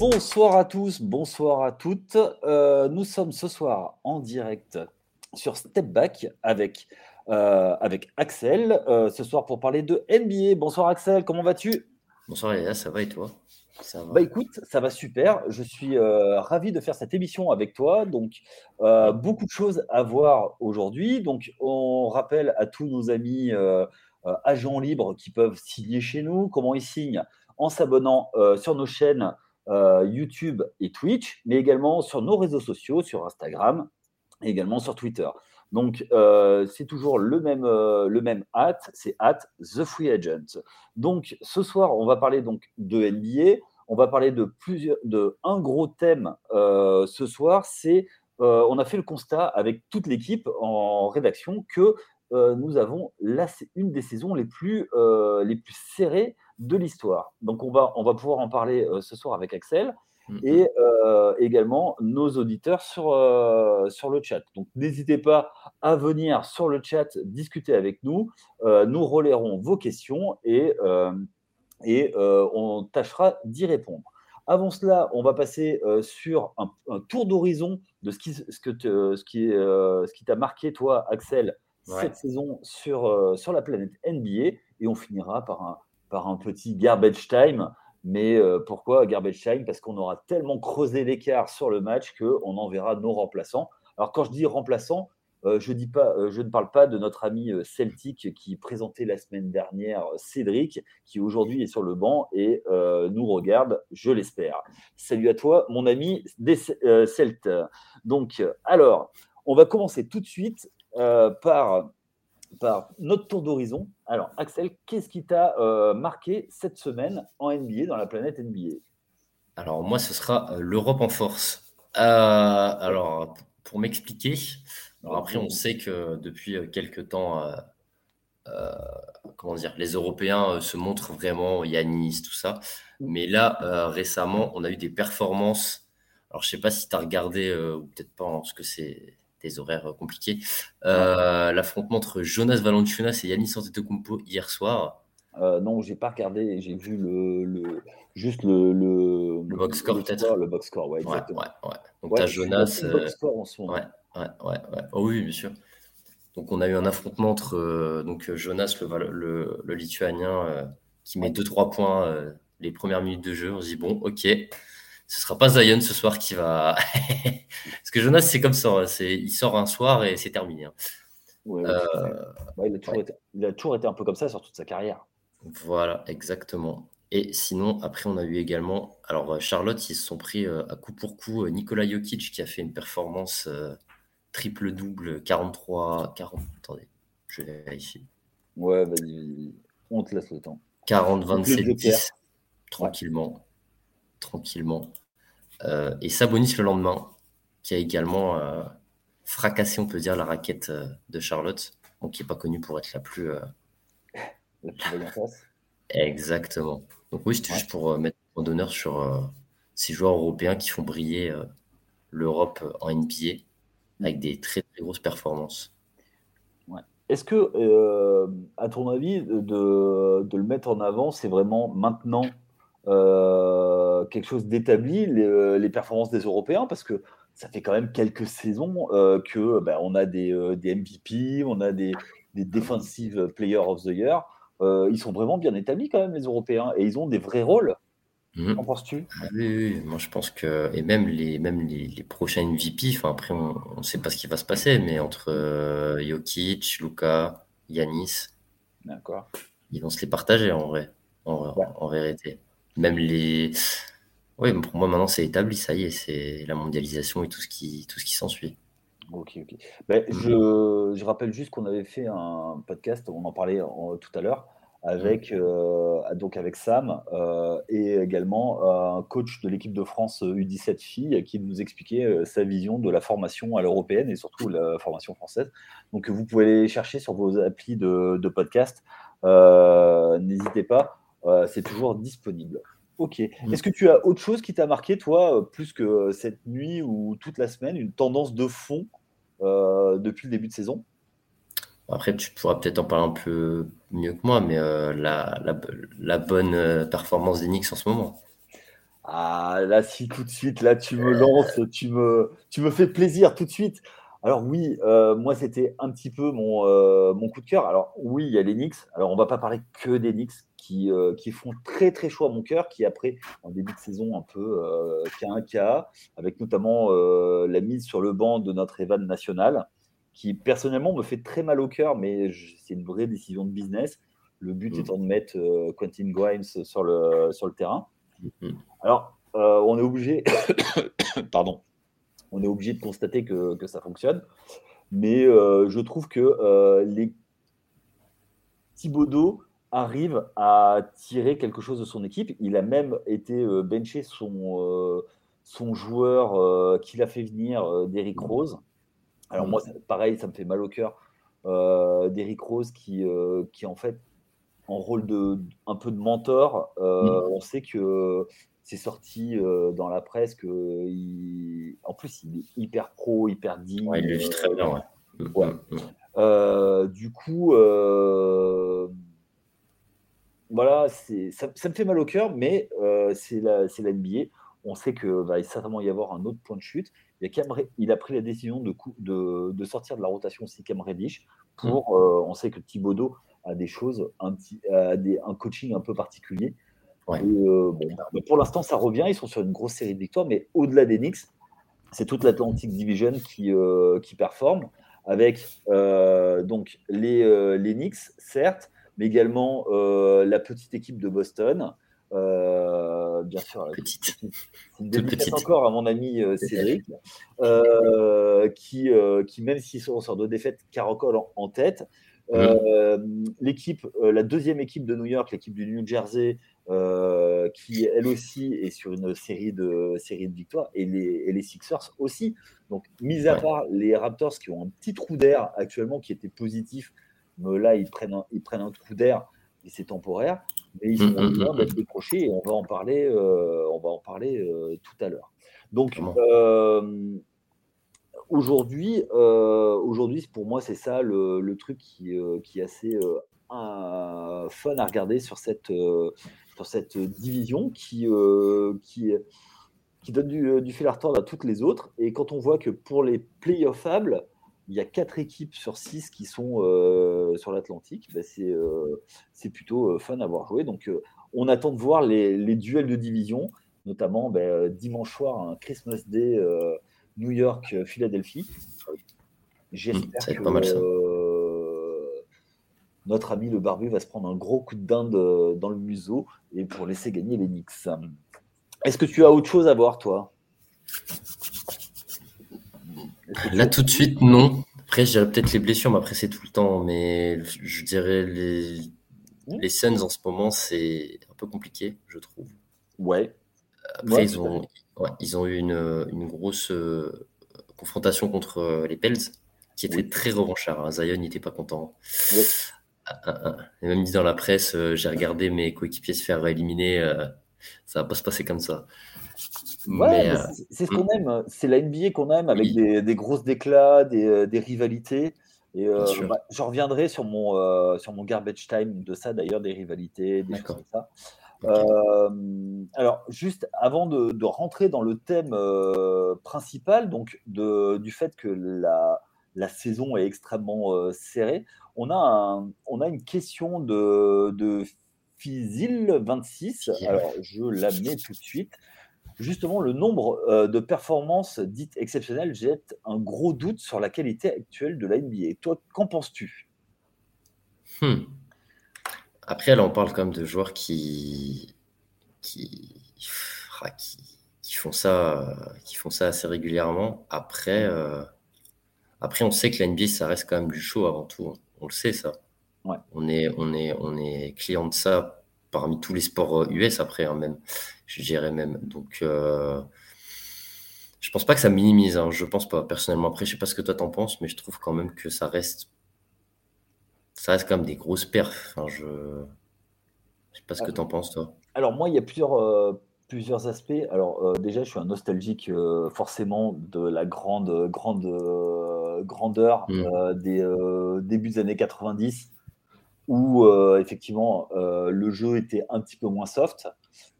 Bonsoir à tous, bonsoir à toutes. Euh, nous sommes ce soir en direct sur Step Back avec, euh, avec Axel, euh, ce soir pour parler de NBA. Bonsoir Axel, comment vas-tu? Bonsoir Léa, ça va et toi? Ça va. Bah écoute, ça va super. Je suis ravi de faire cette émission avec toi. Donc, beaucoup de choses à voir aujourd'hui. Donc, on rappelle à tous nos amis agents libres qui peuvent signer chez nous. Comment ils signent? En s'abonnant sur nos chaînes euh, YouTube et Twitch, mais également sur nos réseaux sociaux, sur Instagram et également sur Twitter. Donc, euh, c'est toujours le même, euh, le même at, c'est at The Free Agent. Donc, ce soir, on va parler donc de NBA. On va parler de plusieurs, de un gros thème ce soir. C'est, on a fait le constat avec toute l'équipe en rédaction que nous avons là, c'est une des saisons les plus, les plus serrées de l'histoire. Donc, on va, on va pouvoir en parler euh, ce soir avec Axel mm-hmm. et euh, également nos auditeurs sur, euh, sur le chat. Donc, n'hésitez pas à venir sur le chat discuter avec nous. nous relayerons vos questions et, et on tâchera d'y répondre. Avant cela, on va passer sur un, tour d'horizon de ce qui, ce que ce qui, ce qui t'a marqué, toi, Axel, cette saison sur, sur la planète NBA. Et on finira par un, par un petit garbage time. Mais euh, pourquoi garbage time? Parce qu'on aura tellement creusé l'écart sur le match qu'on enverra nos remplaçants. Alors quand je dis remplaçants, euh, euh, je ne parle pas de notre ami Celtic qui présentait la semaine dernière Cédric, qui aujourd'hui est sur le banc et nous regarde, je l'espère. Salut à toi, mon ami des Celt. Donc, alors, on va commencer tout de suite par par notre tour d'horizon. Alors, Axel, qu'est-ce qui t'a euh, marqué cette semaine en NBA, dans la planète NBA Alors, moi, ce sera euh, l'Europe en force. Euh, alors, pour m'expliquer, après, on sait que depuis quelques temps, comment dire, les Européens se montrent vraiment, Yanis, tout ça. Mais là, récemment, on a eu des performances. Alors, je ne sais pas si tu as regardé, ou peut-être pas, hein, que c'est des horaires euh, compliqués. Euh, l'affrontement entre Jonas Valanciunas et Yannis Antetokounmpo hier soir. Euh, non, j'ai pas regardé, j'ai vu le, le, juste le, le, le box score peut-être. Le box score, ouais, exactement. Ouais, ouais, Donc tu as Jonas. Le box score en ce moment. Ouais, ouais, ouais, Oh oui, bien sûr. Donc on a eu un affrontement entre donc Jonas, le, le, lituanien, qui met 2-3 points les premières minutes de jeu. On se dit bon, ok, ce sera pas Zion ce soir qui va. Parce que Jonas, c'est comme ça. C'est... Il sort un soir et c'est terminé. Hein. Euh, il, a toujours été, un peu comme ça sur toute sa carrière. Voilà, exactement. Et sinon, après, on a eu également. Alors, euh, Charlotte, ils se sont pris euh, à coup pour coup Nikola Jokic qui a fait une performance triple-double, 43. 40. Attendez, je vais vérifier. Ouais, vas-y, on te laisse le temps. 40, 27, 10. Tranquillement. Tranquillement. Euh, et Sabonis le lendemain, qui a également euh, fracassé, on peut dire, la raquette euh, de Charlotte, donc qui n'est pas connue pour être la plus. la plus Exactement. Donc oui, c'était juste pour mettre en d'honneur sur ces joueurs européens qui font briller l'Europe en NBA avec des très très grosses performances. Est-ce que, à ton avis, de, de, le mettre en avant, c'est vraiment maintenant euh, quelque chose d'établi, euh, les, performances des Européens, parce que ça fait quand même quelques saisons euh, que ben, on a des, des, MVP, on a des, des Defensive Player of the Year. ils sont vraiment bien établis quand même, les Européens, et ils ont des vrais rôles. Mmh. Qu'en penses-tu? Ah oui, moi je pense que, et même les, même les, les prochains MVP, enfin après on ne sait pas ce qui va se passer, mais entre Jokic, Luka, Yanis, ils vont se les partager en vrai, en vérité. Même les. Oui, pour moi, maintenant, c'est établi, ça y est, c'est la mondialisation et tout ce qui, tout ce qui s'ensuit. Ok, ok. Ben, mmh. je, je, rappelle juste qu'on avait fait un podcast, on en parlait tout à l'heure, avec, mmh. euh, donc avec Sam euh, et également euh, un coach de l'équipe de France U17 filles qui nous expliquait sa vision de la formation à l'européenne et surtout la formation française. Donc vous pouvez les chercher sur vos applis de, de podcast. N'hésitez pas. Euh, c'est toujours disponible. Ok. Mm. Est-ce que tu as autre chose qui t'a marqué, toi, euh, plus que euh, cette nuit ou toute la semaine, une tendance de fond depuis le début de saison? Après, tu pourras peut-être en parler un peu mieux que moi, mais la, la, bonne performance d'Enix en ce moment. Ah, là, si tout de suite, là, tu me lances, tu me, tu me fais plaisir tout de suite. Alors oui, euh, moi, c'était un petit peu mon, euh, mon coup de cœur. Alors oui, il y a les Knicks. Alors on va pas parler que des Knicks qui, euh, qui font très très chaud à mon cœur, qui après, en début de saison, un peu un cas, avec notamment la mise sur le banc de notre Evan national, qui personnellement me fait très mal au cœur, mais c'est une vraie décision de business. Le but mm. étant de mettre Quentin Grimes sur le, sur le terrain. Mm. Alors, on est obligé, pardon, on est obligé de constater que, ça fonctionne. Mais euh, je trouve que euh, les Thibaudot arrive à tirer quelque chose de son équipe. Il a même été euh, benché son, son joueur qu'il a fait venir, Derrick Rose. Alors moi, pareil, ça me fait mal au cœur. Derrick Rose qui, qui en fait en rôle de un peu de mentor. Mm. On sait que c'est sorti euh, dans la presse que en plus il est hyper pro, hyper digne. il le vit très bien. Ouais. Euh, du coup, euh, voilà, ça, ça, me fait mal au cœur, mais c'est la, la NBA. On sait que va certainement y avoir un autre point de chute. Il, a il a pris la décision de, de, de, sortir de la rotation aussi Cam Reddish pour. on sait que Thibodeau a des choses, un, petit, a des, un coaching un peu particulier. Euh, bah, pour l'instant, ça revient. Ils sont sur une grosse série de victoires, mais au-delà des Knicks, c'est toute l'Atlantic Division qui, euh, qui performe, avec euh, donc les, les Knicks, certes, mais également la petite équipe de Boston. bien sûr, petite. petite. encore à mon ami Cédric, qui, qui, même s'ils sont sur deux défaites, caracole en, tête. Mmh. L'équipe, la deuxième équipe de New York, l'équipe du New Jersey, euh, qui elle aussi est sur une série de, série de victoires, et les, les Sixers aussi. Donc, mis à part les Raptors qui ont un petit trou d'air actuellement qui était positif, mais là, ils prennent un, ils prennent un trou d'air et c'est temporaire, mais ils sont en train d'être décrochés et on va en parler, euh, on va en parler euh, tout à l'heure. Donc, aujourd'hui, aujourd'hui, pour moi, c'est ça le, le, truc qui, qui est assez fun à regarder sur cette, cette division qui, euh, qui, qui donne du, euh, du fil à retordre à toutes les autres. Et quand on voit que pour les playoffables, il y a quatre équipes sur six qui sont euh, sur l'Atlantique, bah, c'est c'est plutôt fun à voir jouer. Donc on attend de voir les, les duels de division, notamment bah, dimanche soir, un Christmas Day New York-Philadelphie. J'espère mmh, que pas mal, ça notre ami le barbu va se prendre un gros coup de dinde euh, dans le museau et pour laisser gagner les Knicks. Est-ce que tu as autre chose à voir, toi? Là, tout de suite, non. Après, je dirais peut-être les blessures mais après c'est tout le temps. Mais je dirais les, les Suns en ce moment, c'est un peu compliqué, je trouve. Ouais. Après, ils, ont, ils ont eu une, une grosse euh, confrontation contre euh, les Pels qui était très revanchard. Hein. Zion n'était pas content. Et même dit dans la presse, euh, j'ai regardé mes coéquipiers se faire éliminer, ça va pas se passer comme ça. Ouais, euh, c'est ce qu'on mm. aime. C'est la NBA qu'on aime avec des, des, grosses déclats, des, des rivalités. Et bah, je reviendrai sur mon, sur mon garbage time de ça d'ailleurs, des rivalités, des choses comme ça. alors, juste avant de, de, rentrer dans le thème principal, donc de, du fait que la, la saison est extrêmement serrée, on a, on a une question de, de Fizil26. Alors, je la mets tout de suite. Justement, le nombre euh, de performances dites exceptionnelles jette un gros doute sur la qualité actuelle de la NBA. Toi, qu'en penses-tu? Hmm. Après, là, on parle quand même de joueurs qui, qui, ah, qui, font, ça, qui font ça assez régulièrement. Après, euh, après, on sait que la NBA, ça reste quand même du show avant tout. Hein on le sait ça. On, est, on, est, on est client de ça parmi tous les sports US euh, après, hein, même, je dirais même. Donc, euh, je pense pas que ça minimise, hein, je pense pas personnellement. Après, je sais pas ce que toi t'en penses, mais je trouve quand même que ça reste, ça reste quand même des grosses perfs. Je, je sais pas ce que tu en penses toi. Alors moi, il y a plusieurs, euh, plusieurs aspects. Alors euh, déjà, je suis un nostalgique euh, forcément de la grande, grande euh, grandeur mm. des débuts des années 90, où effectivement le jeu était un petit peu moins soft.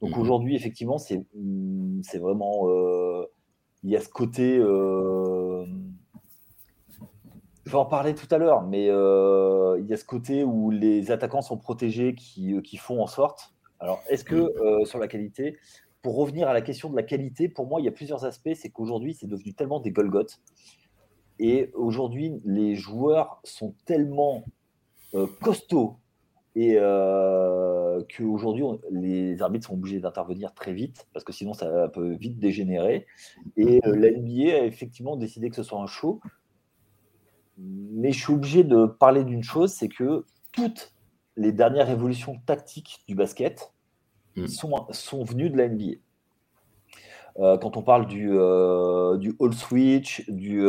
Donc mmh aujourd'hui, effectivement, c'est mmh, vraiment. il y a ce côté. je vais en parler tout à l'heure, mais il y a ce côté où les attaquants sont protégés qui, qui font en sorte. Alors, est-ce que sur la qualité, pour revenir à la question de la qualité, pour moi, il y a plusieurs aspects. C'est qu'aujourd'hui, c'est devenu tellement des Golgoth. Et aujourd'hui, les joueurs sont tellement euh, costauds et euh, qu'aujourd'hui, les arbitres sont obligés d'intervenir très vite parce que sinon, ça peut vite dégénérer. Et euh, la NBA a effectivement décidé que ce soit un show. Mais je suis obligé de parler d'une chose c'est que toutes les dernières évolutions tactiques du basket, Mm. sont, sont venus de la NBA. Euh, quand on parle du, euh, du all switch, du.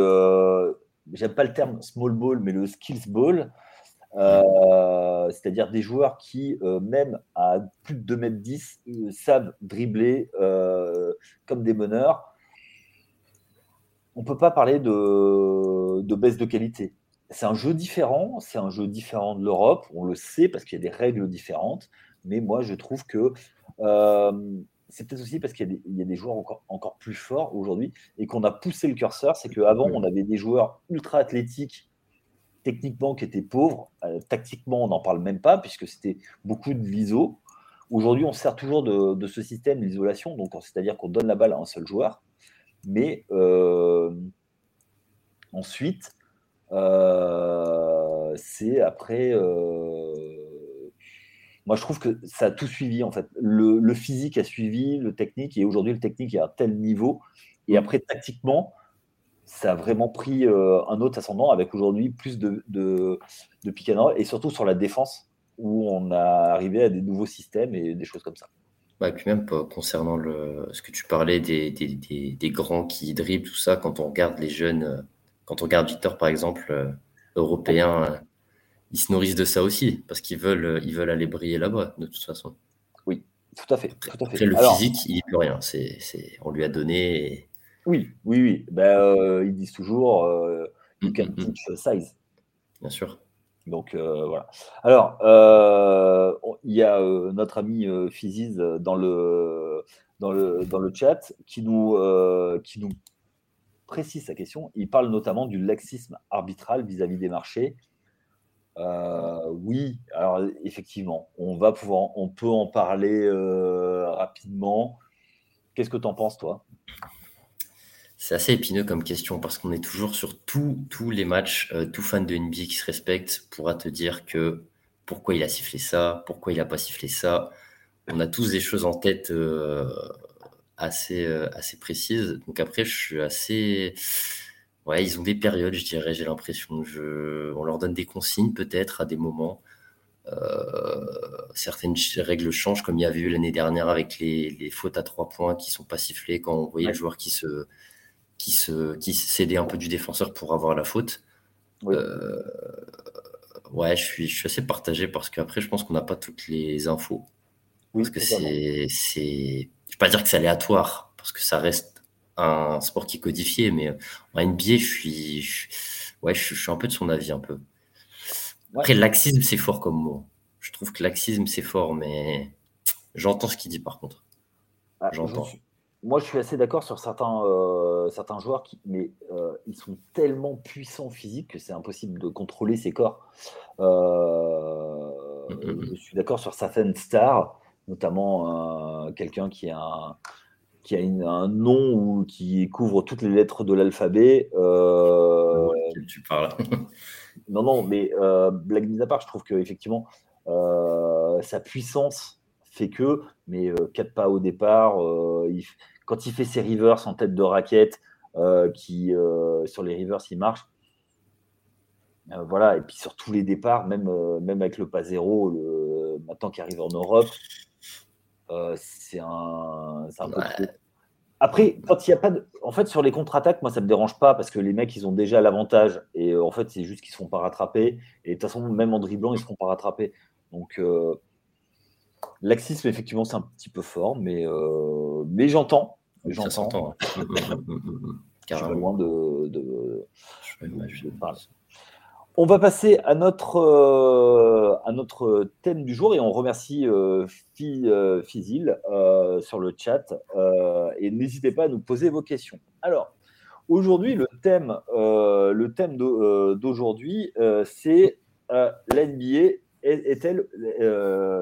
J'aime pas le terme small ball, mais le skills ball, c'est-à-dire des joueurs qui, même à plus de 2m10, savent dribbler comme des meneurs. On ne peut pas parler de, de baisse de qualité. C'est un jeu différent, c'est un jeu différent de l'Europe, on le sait parce qu'il y a des règles différentes, mais moi je trouve que euh, c'est peut-être aussi parce qu'il y, a des joueurs encore, encore plus forts aujourd'hui et qu'on a poussé le curseur. C'est qu'avant, on avait des joueurs ultra athlétiques, techniquement, qui étaient pauvres. Euh, tactiquement, on n'en parle même pas puisque c'était beaucoup de l'ISO. Aujourd'hui, on sert toujours de, ce système d'isolation, donc c'est-à-dire qu'on donne la balle à un seul joueur. Mais euh, ensuite, c'est après moi, je trouve que ça a tout suivi, en fait. Le, physique a suivi, le technique, et aujourd'hui, le technique est à tel niveau. Et après, tactiquement, ça a vraiment pris euh, un autre ascendant avec aujourd'hui plus de, de, de pick and roll, et surtout sur la défense, où on a arrivé à des nouveaux systèmes et des choses comme ça. et puis même concernant le, ce que tu parlais des, des, des, grands qui dribblent, tout ça, quand on regarde les jeunes, euh, quand on regarde Victor par exemple, euh, européen, ils se nourrissent de ça aussi, parce qu'ils veulent, ils veulent aller briller là-bas, de toute façon. Oui, tout à fait. Tout à fait. Après, le physique, il n'y peut rien. C'est, c'est, on lui a donné. Oui, oui, oui. Ben, euh, ils disent toujours euh, you mm, can mm, mm. teach size. Bien sûr. Donc voilà. Alors, il y a notre ami Physis dans le, dans, le, dans le chat qui nous, qui nous précise sa question. Il parle notamment du laxisme arbitral vis-à-vis des marchés euh, oui, alors effectivement, on va pouvoir, on peut en parler euh, rapidement. Qu'est-ce que tu en penses, toi? C'est assez épineux comme question parce qu'on est toujours sur tous les matchs. Euh, tout fan de NBA qui se respecte pourra te dire que pourquoi il a sifflé ça, pourquoi il n'a pas sifflé ça. On a tous des choses en tête assez, assez précises. Donc après, je suis assez Ouais, ils ont des périodes, je dirais, j'ai l'impression. Je... On leur donne des consignes peut-être à des moments. Euh, certaines règles changent, comme il y avait eu l'année dernière avec les, fautes à trois points qui sont pas sifflées quand on voyait le joueur qui se qui se qui cédait un peu du défenseur pour avoir la faute. Euh, ouais, je suis, je suis assez partagé parce qu'après, je pense qu'on n'a pas toutes les infos. parce que c'est, c'est, je vais pas dire que c'est aléatoire parce que ça reste un sport qui est codifié, mais en NBA, je suis, ouais, je, suis un peu de son avis un peu. Après, laxisme, c'est fort comme mot. Je trouve que laxisme, c'est fort, mais j'entends ce qu'il dit par contre. Ah, j'entends. Moi, je suis assez d'accord sur certains, euh, certains joueurs, qui, mais euh, ils sont tellement puissants physiques que c'est impossible de contrôler ces corps. Mm. Je suis d'accord sur certaines stars, notamment quelqu'un qui a un, qui a un nom ou qui couvre toutes les lettres de l'alphabet. Euh, tu parles. non, non, mais euh, blague mise à part, je trouve qu'effectivement, euh, sa puissance fait que, mais euh, quatre pas au départ, quand il fait ses rivers en tête de raquette, qui sur les rivers, il marche. voilà, et puis sur tous les départs, même, même avec le pas zéro, le, maintenant qui arrive en Europe, euh, c'est un, un peu Après, quand il n'y a pas de. En fait, sur les contre-attaques, moi, ça ne me dérange pas parce que les mecs, ils ont déjà l'avantage. Et euh, en fait, c'est juste qu'ils ne se font pas rattraper. Et de toute façon, même en dribblant, ils ne se font pas rattraper. Donc, euh, laxisme, effectivement, c'est un petit peu fort. Mais, euh, mais j'entends. J'entends. Je suis loin de, de, de parler. On va passer à notre, euh, à notre thème du jour et on remercie euh, euh Fizil euh, sur le chat et n'hésitez pas à nous poser vos questions. Alors, aujourd'hui, le thème, le thème d'aujourd'hui, c'est l'NBA est-elle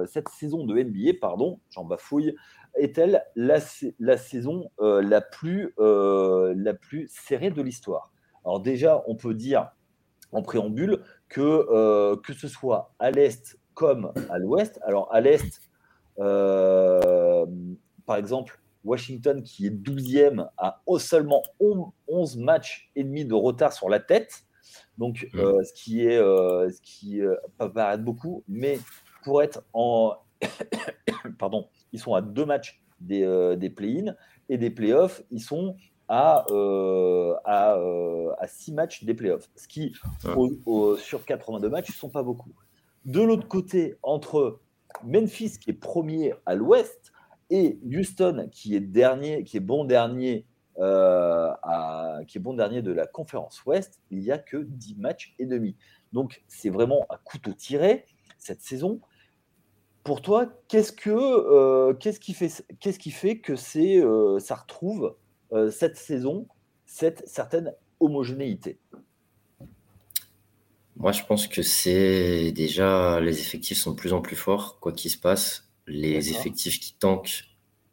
cette saison de NBA, pardon, j'en bafouille, est-elle la, la, saison la plus la plus serrée de l'histoire? Alors déjà, on peut dire en préambule que, euh, que ce soit à l'Est comme à l'Ouest. Alors à l'Est, euh, par exemple, Washington qui est 12e a seulement 11 matchs et demi de retard sur la tête. Donc, mmh. euh, ce qui est, ce qui peut paraître beaucoup, mais pour être en, pardon, ils sont à deux matchs des, des play-in et des play-offs, ils sont à, euh, à, euh, à, six matchs des playoffs, ce qui, sur 82 matchs, ne sont pas beaucoup. De l'autre côté, entre Memphis, qui est premier à l'ouest, et Houston, qui est, dernier, qui est bon dernier euh, à, qui est bon dernier de la conférence Ouest, il n'y a que 10 matchs et demi. Donc c'est vraiment un couteau tiré cette saison. Pour toi, qu'est-ce que qu'est-ce qui fait qu'est-ce qui fait que c'est ça retrouve euh, cette saison cette certaine homogénéité? Moi, je pense que c'est déjà les effectifs sont de plus en plus forts, quoi qu'il se passe. Les effectifs qui tankent,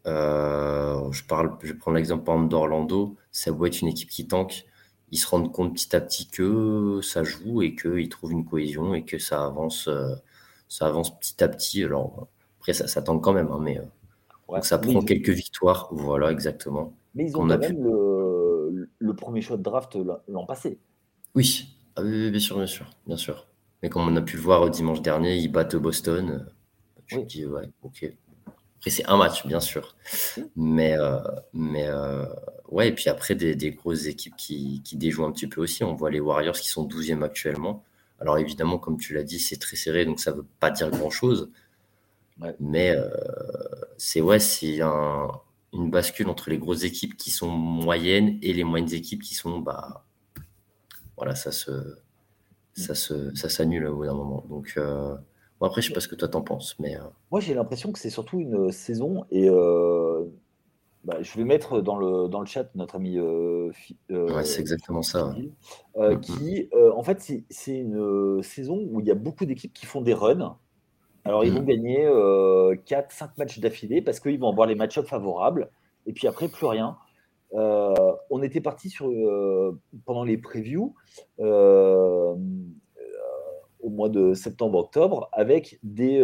euh, je parle, je prends l'exemple d'Orlando, ça doit être une équipe qui tank. Ils se rendent compte petit à petit que ça joue et qu'ils trouvent une cohésion et que ça avance, euh, ça avance petit à petit. Alors après, ça, ça tank quand même, hein, mais ça prend quelques victoires. Voilà, exactement. Mais ils ont quand même le, premier choix de draft l'an passé. Oui. Ah oui, bien sûr, bien sûr, bien sûr. Mais comme on a pu le voir dimanche dernier, ils battent Boston. Je me dis, ouais, ok. Après, c'est un match, bien sûr. Mais, euh, mais euh, ouais, et puis après, des, grosses équipes qui, qui, déjouent un petit peu aussi. On voit les Warriors qui sont 12e actuellement. Alors évidemment, comme tu l'as dit, c'est très serré, donc ça ne veut pas dire grand-chose. Mais euh, c'est ouais, c'est un, une bascule entre les grosses équipes qui sont moyennes et les moyennes équipes qui sont bah voilà ça se ça se ça s'annule au bout d'un moment donc euh, après je sais pas ce que toi t'en penses mais euh, moi j'ai l'impression que c'est surtout une saison et euh, bah, je vais mettre dans le, dans le chat notre ami ouais, c'est exactement ça mm, mm. qui en fait c'est une saison où il y a beaucoup d'équipes qui font des runs alors, ils vont mm. gagner 4-5 euh, matchs d'affilée parce qu'ils vont avoir les match-ups favorables. Et puis après, plus rien. Euh, on était parti sur, euh, pendant les previews au mois de septembre-octobre avec des,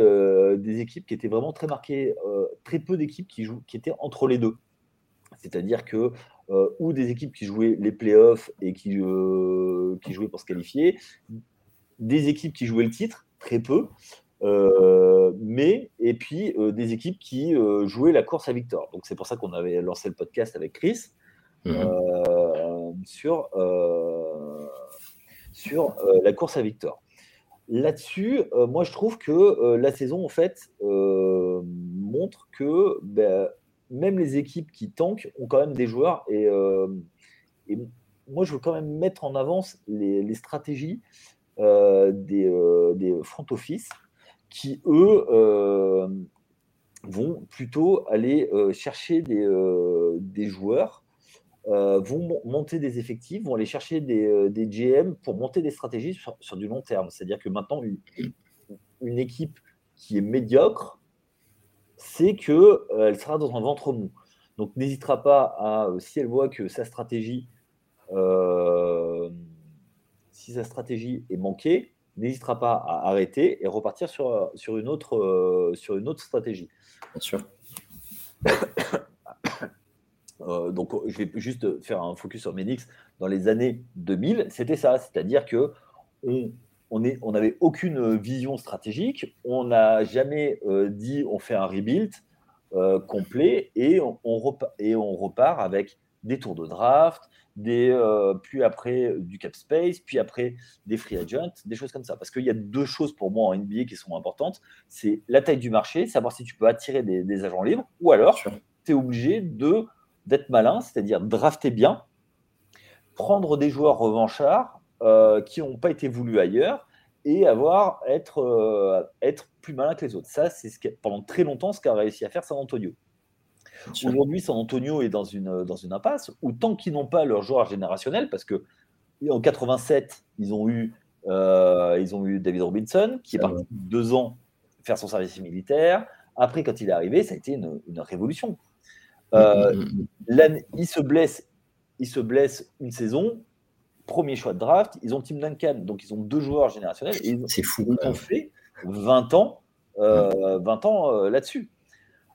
des, équipes qui étaient vraiment très marquées, très peu d'équipes qui, qui étaient entre les deux. C'est-à-dire que, ou des équipes qui jouaient les playoffs et qui, qui jouaient pour se qualifier, des équipes qui jouaient le titre, très peu, euh, mais et puis euh, des équipes qui euh, jouaient la course à victoire. Donc c'est pour ça qu'on avait lancé le podcast avec Chris mhm. sur, sur la course à victoire. Là-dessus, moi je trouve que la saison en fait montre que ben, même les équipes qui tankent ont quand même des joueurs et, moi je veux quand même mettre en avance les, stratégies des, front office qui, eux, euh, vont plutôt aller euh, chercher euh, des joueurs, vont monter des effectifs, vont aller chercher des, des GM pour monter des stratégies sur, du long terme. C'est-à-dire que maintenant, une, équipe qui est médiocre, c'est qu'elle sera dans un ventre mou. Donc n'hésitera pas à, si elle voit que sa stratégie, si sa stratégie est manquée, n'hésitera pas à arrêter et repartir sur, sur, une, autre, euh, sur une autre stratégie. Bien sûr. Euh, donc, je vais juste faire un focus sur Medix. Dans les années 2000, c'était ça, c'est-à-dire que on, on, n'avait aucune vision stratégique, on n'a jamais euh, dit on fait un rebuild complet et on, et on repart avec des tours de draft, des, euh, puis après du cap space, puis après des free agents, des choses comme ça. Parce qu'il y a deux choses pour moi en NBA qui sont importantes. C'est la taille du marché, savoir si tu peux attirer des, agents libres, ou alors tu es obligé de d'être malin, c'est-à-dire drafter bien, prendre des joueurs revanchards qui n'ont pas été voulus ailleurs et avoir être, être plus malin que les autres. Ça, c'est ce pendant très longtemps ce qu'a réussi à faire San Antonio. Aujourd'hui, San Antonio est dans une, dans une impasse où tant qu'ils n'ont pas leur joueur générationnel, parce que en 87, ils ont eu, euh, ils ont eu David Robinson, qui est ah parti deux ans faire son service militaire. Après, quand il est arrivé, ça a été une, révolution. Mm, euh, mm, mm, il se blesse, il se blesse une saison. Premier choix de draft, ils ont Tim Duncan, donc ils ont deux joueurs générationnels. C'est fou. Ils ont fait 20 ans, 20 euh, ans là-dessus.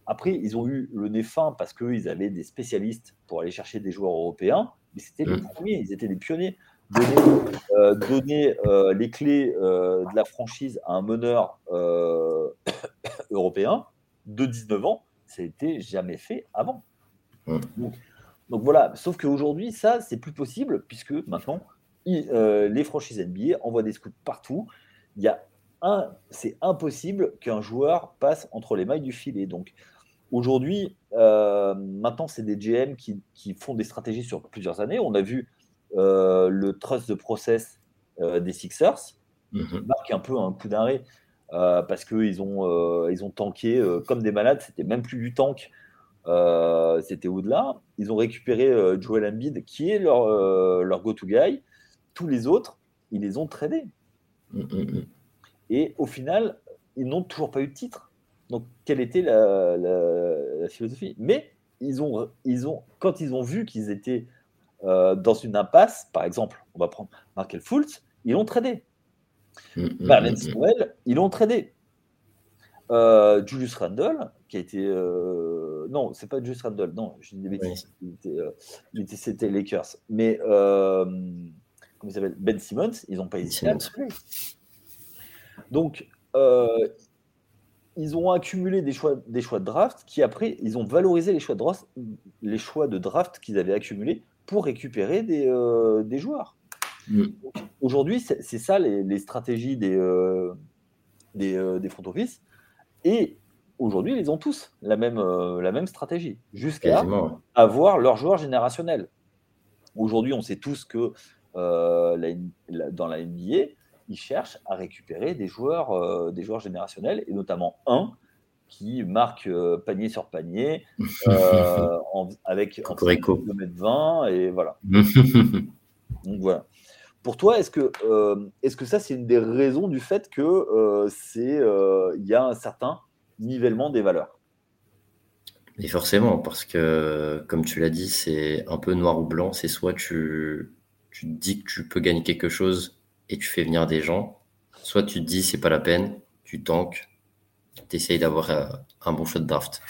Après, ils ont eu le nez fin parce qu'ils avaient des spécialistes pour aller chercher des joueurs européens, mais c'était les premiers, ils étaient les pionniers donner, euh, euh, les clés euh, de la franchise à un meneur européen de 19 ans, ça n'a jamais fait avant. Donc, voilà, sauf qu'aujourd'hui, ça, c'est plus possible puisque maintenant, les franchises NBA envoient des scouts partout. Il y a un, c'est impossible qu'un joueur passe entre les mailles du filet. Donc aujourd'hui, maintenant, c'est des GM qui, qui, font des stratégies sur plusieurs années. On a vu euh, le trust de process euh, des Sixers mhm. marque un peu un coup d'arrêt euh, parce qu'ils ont, ils ont tanké comme des malades. C'était même plus du tank. C'était au-delà. Ils ont récupéré Joel Embiid, qui est leur, leur go-to guy. Tous les autres, ils les ont tradés. Mhm. Et au final, ils n'ont toujours pas eu de titre. Donc, quelle était la, la philosophie? Mais ils ont, ils ont, quand ils ont vu qu'ils étaient euh, dans une impasse, par exemple, on va prendre Markel Fultz, ils l'ont tradé. Mm, mm, mm, ils l'ont tradé. Euh, Julius Randle, qui a été. Euh, non, c'est pas Julius Randle, non, je dis des bêtises. Il était, c'était Lakers. Mais, comment il s'appelle? Ben Simmons, ils n'ont pas hésité à le Donc, ils ont accumulé des choix, des choix de draft qui, après, ils ont valorisé les choix de draft, les choix de draft qu'ils avaient accumulés pour récupérer des, euh, des joueurs. Mm. Aujourd'hui, c'est ça les, stratégies des, euh, des, euh, des, front office. Et aujourd'hui, ils ont tous la même, la même stratégie, jusqu'à avoir leur joueur générationnel. Aujourd'hui, on sait tous que dans la NBA, ils cherchent à récupérer des joueurs, des joueurs générationnels, et notamment un qui marque euh, panier sur panier euh, avec en 20 et voilà. Donc voilà. Pour toi, est-ce que, euh, est-ce que ça, c'est une des raisons du fait que c'est il y a un certain nivellement des valeurs Et forcément, parce que, comme tu l'as dit, c'est un peu noir ou blanc. C'est soit tu, te dis que tu peux gagner quelque chose et tu fais venir des gens, soit tu te dis c'est pas la peine, tu tanques, tu essayes d'avoir euh, un bon shot draft.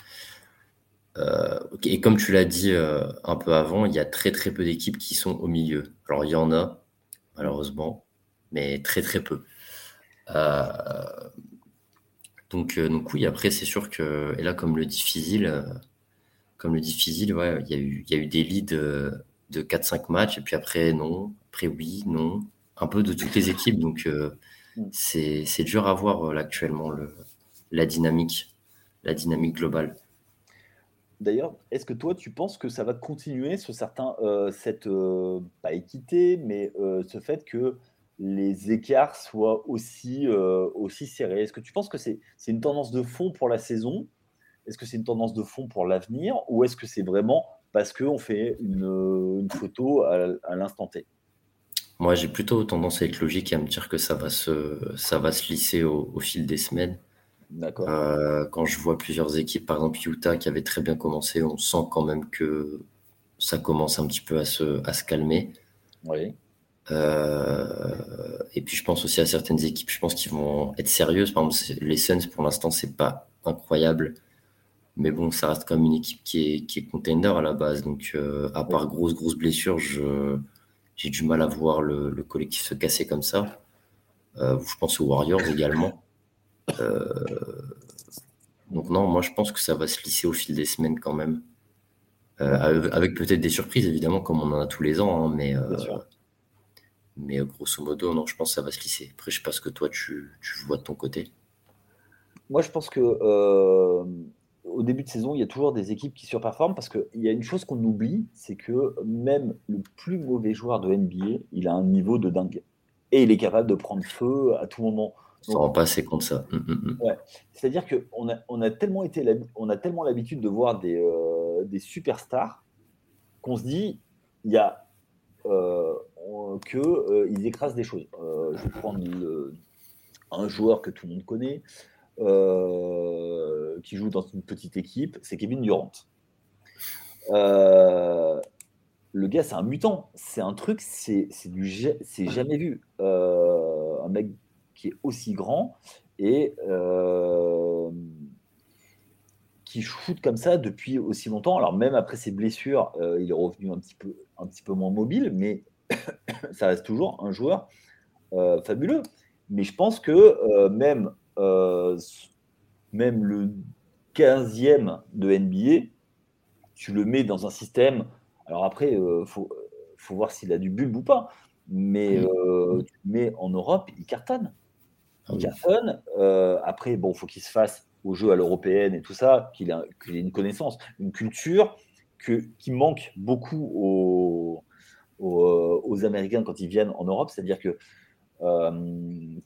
Euh, et comme tu l'as dit euh, un peu avant, il y a très très peu d'équipes qui sont au milieu. Alors il y en a, malheureusement, mais très très peu. Donc, donc oui, après c'est sûr que, et là comme le dit Fizil, comme le dit ouais, il, y a eu, y a eu des leads de 4-5 matchs, et puis après non, après oui, non, un peu de toutes les équipes, donc c'est dur à voir actuellement le, la dynamique, la dynamique globale. D'ailleurs, est-ce que toi, tu penses que ça va continuer sur certains, euh, cette, euh, pas équité, mais euh, ce fait que les écarts soient aussi, aussi serrés Est-ce que tu penses que c'est une tendance de fond pour la saison? Est-ce que c'est une tendance de fond pour l'avenir? Ou est-ce que c'est vraiment parce qu'on fait une, photo à, l'instant T? Moi, j'ai plutôt tendance à être logique et à me dire que ça va se, ça va se lisser au fil des semaines. Euh, quand je vois plusieurs équipes, par exemple Utah qui avait très bien commencé, on sent quand même que ça commence un petit peu à se, à se calmer. Oui. Euh, et puis je pense aussi à certaines équipes, je pense qu'ils vont être sérieuses. Par exemple, les Suns, pour l'instant, c'est pas incroyable. Mais bon, ça reste comme une équipe qui est, qui est contender à la base. Donc, euh, à part grosse, grosse blessure, j'ai du mal à voir le, le, collectif se casser comme ça. je pense aux Warriors également. Euh, donc non, moi je pense que ça va se lisser au fil des semaines quand même. Euh, avec peut-être des surprises évidemment comme on en a tous les ans, hein, mais, euh, mais grosso modo non, je pense que ça va se lisser. Après je sais pas ce que toi tu, tu vois de ton côté. Moi je pense que au début de saison, il y a toujours des équipes qui surperforment parce qu'il y a une chose qu'on oublie, c'est que même le plus mauvais joueur de NBA, il a un niveau de dingue. Et il est capable de prendre feu à tout moment. On ne rend pas assez compte ça. Hum, hum, hum. C'est-à-dire qu'on a, on a tellement été, on a tellement l'habitude de voir des, euh, des superstars qu'on se dit, il y a euh, qu'ils euh, écrasent des choses. Euh, je vais prendre un joueur que tout le monde connaît, euh, qui joue dans une petite équipe, c'est Kevin Durant. le gars, c'est un mutant. C'est un truc, c'est jamais vu. un mec qui est aussi grand et qui shoot comme ça depuis aussi longtemps. Alors même après ses blessures, il est revenu un petit peu, un petit peu moins mobile, mais ça reste toujours un joueur fabuleux. Mais je pense que même euh, même le 15e de NBA, tu le mets dans un système. Alors après, il euh, faut, faut, voir s'il a du bulbe ou pas. Mais euh, tu le mets en Europe, il cartonne. Il ah cartonne. après, bon, faut qu'il se fasse au jeu à l'européenne et tout ça, qu'il ait, une connaissance, une culture que, qui manque beaucoup aux, aux, aux, Américains quand ils viennent en Europe. C'est-à-dire que euh,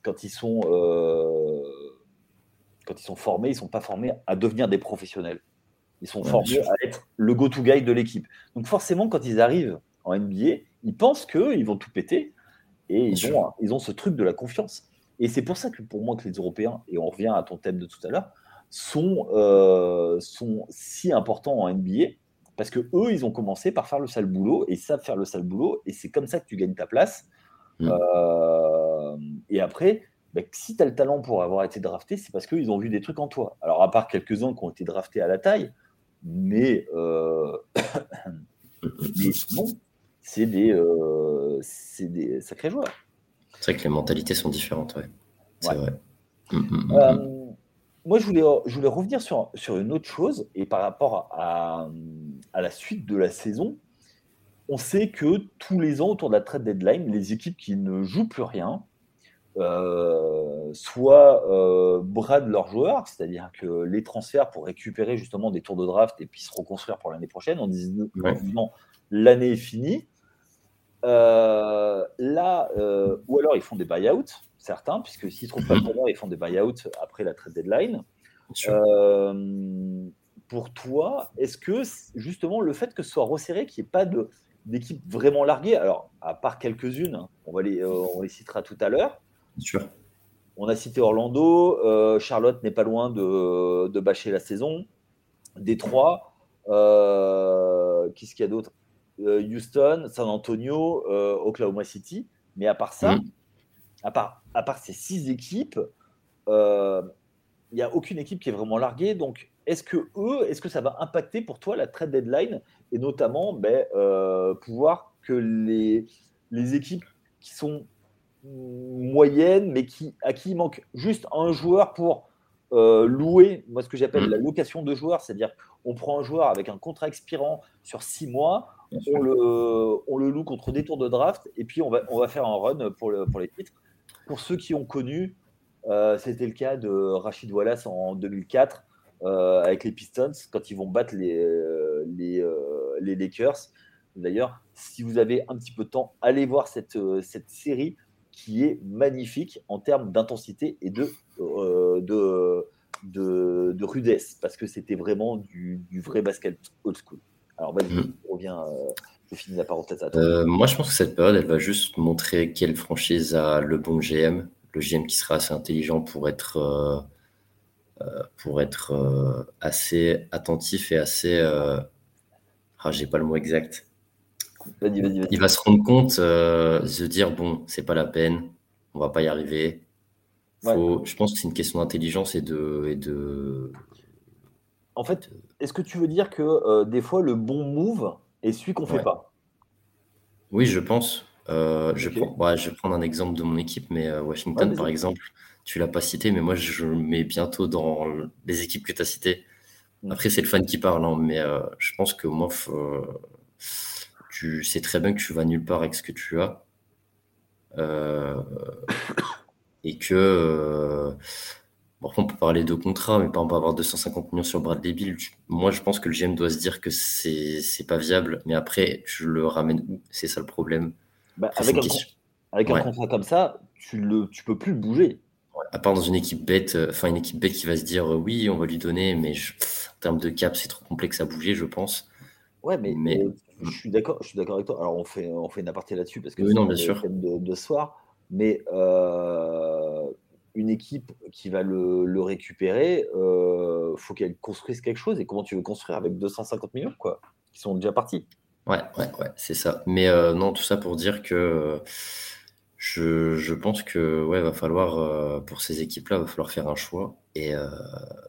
quand ils sont euh, quand ils sont formés, ils ne sont pas formés à devenir des professionnels. Ils sont formés à être le go-to guy de l'équipe. Donc forcément, quand ils arrivent en NBA, ils pensent qu'ils vont tout péter et ils ont, ils ont, ce truc de la confiance. Et c'est pour ça que pour moi que les Européens, et on revient à ton thème de tout à l'heure, sont, euh, sont si importants en NBA parce que eux, ils ont commencé par faire le sale boulot et ils savent faire le sale boulot et c'est comme ça que tu gagnes ta place. Mm. Euh, et après, bah, si tu as le talent pour avoir été drafté, c'est parce qu'ils ont vu des trucs en toi. Alors, à part quelques-uns qui ont été draftés à la taille, mais, euh... mais bon, c'est des, euh, des sacrés joueurs. C'est vrai que les mentalités sont différentes, ouais. C'est vrai. Mm, mm, euh, moi, je voulais, je voulais revenir sur, sur une autre chose, et par rapport à, à la suite de la saison, on sait que tous les ans, autour de la trade deadline, les équipes qui ne jouent plus rien, euh, soit euh, bradent leurs joueurs, c'est-à-dire que les transferts pour récupérer justement des tours de draft et puis se reconstruire pour l'année prochaine en disant non, l'année est finie. Euh, là, ou alors ils font des buyouts, certains, puisque s'ils ne trouvent pas de ils font des buyouts après la trade deadline. pour toi, est-ce que justement le fait que ce soit resserré, qu'il n'y ait pas de d'équipes vraiment larguées. Alors, à part quelques-unes, on, va les, euh, on les citera tout à l'heure. Sûr. On a cité Orlando. Euh, Charlotte n'est pas loin de, de, bâcher la saison. Détroit. Euh, Qu'est-ce qu'il y a d'autre? Euh, Houston, San Antonio, Oklahoma City. Mais à part ça, mm. À, part, à part ces six équipes, il n'y a aucune équipe qui est vraiment larguée. Donc, est-ce que eux, est-ce que ça va impacter pour toi la trade deadline et notamment ben, euh, pouvoir que les, les équipes qui sont moyennes, mais qui, à qui il manque juste un joueur pour euh, louer, moi ce que j'appelle la location de joueurs, c'est-à-dire on prend un joueur avec un contrat expirant sur six mois, on le, on le, loue contre des tours de draft, et puis on va, on va faire un run pour, le, pour les titres. Pour ceux qui ont connu, euh, c'était le cas de Rachid Wallace en 2004, euh, avec les Pistons quand ils vont battre les, euh, les, les Lakers. D'ailleurs, si vous avez un petit peu de temps, allez voir cette, cette série qui est magnifique en termes d'intensité et de, de, de, de, rudesse, parce que c'était vraiment du, du, vrai basket old school. Alors, vas-y, mm. reviens, je finis la parenthèse à toi. moi, je pense que cette période, elle va juste montrer quelle franchise a le bon GM, le GM qui sera assez intelligent pour être euh, pour être euh, assez attentif et assez. Euh, ah, j'ai pas le mot exact. Il va se rendre compte, se dire bon, c'est pas la peine, on va pas y arriver. Je pense que c'est une question d'intelligence et de, et de. En fait, est-ce que tu veux dire que des fois le bon move est celui qu'on fait pas Oui, je pense. je, prends, je vais prendre un exemple de mon équipe, mais Washington, par exemple, tu l'as pas cité, mais moi je le mets bientôt dans les équipes que tu as citées. Mm. Après, c'est le fan qui parle, hein, mais euh, je pense que moi, tu sais très bien que tu vas nulle part avec ce que tu as. Euh, et que euh, on peut parler de contrat, mais pas on peut avoir 250 millions sur Bradley Bill. Moi, je pense que le GM doit se dire que c'est pas viable. Mais après, je le ramène où? C'est ça le problème. Bah, avec, un, contrat comme ça, tu ne tu peux plus le bouger. À part dans une équipe bête, euh, enfin une équipe bête qui va se dire euh, oui, on va lui donner, mais en termes de cap, c'est trop complexe à bouger, je pense. Ouais, mais, mais... Euh, je suis d'accord, je suis d'accord avec toi. Alors on fait, on fait une aparté là-dessus parce que c'est bien sûr. De, de soir, mais une équipe qui va le, récupérer, euh, faut qu'elle construise quelque chose. Et comment tu veux construire avec 250 millions, quoi, qui sont déjà partis? Ouais, ouais, ouais, c'est ça. Mais euh, non, tout ça pour dire que je, pense que va falloir euh, pour ces équipes-là, va falloir faire un choix. Et euh,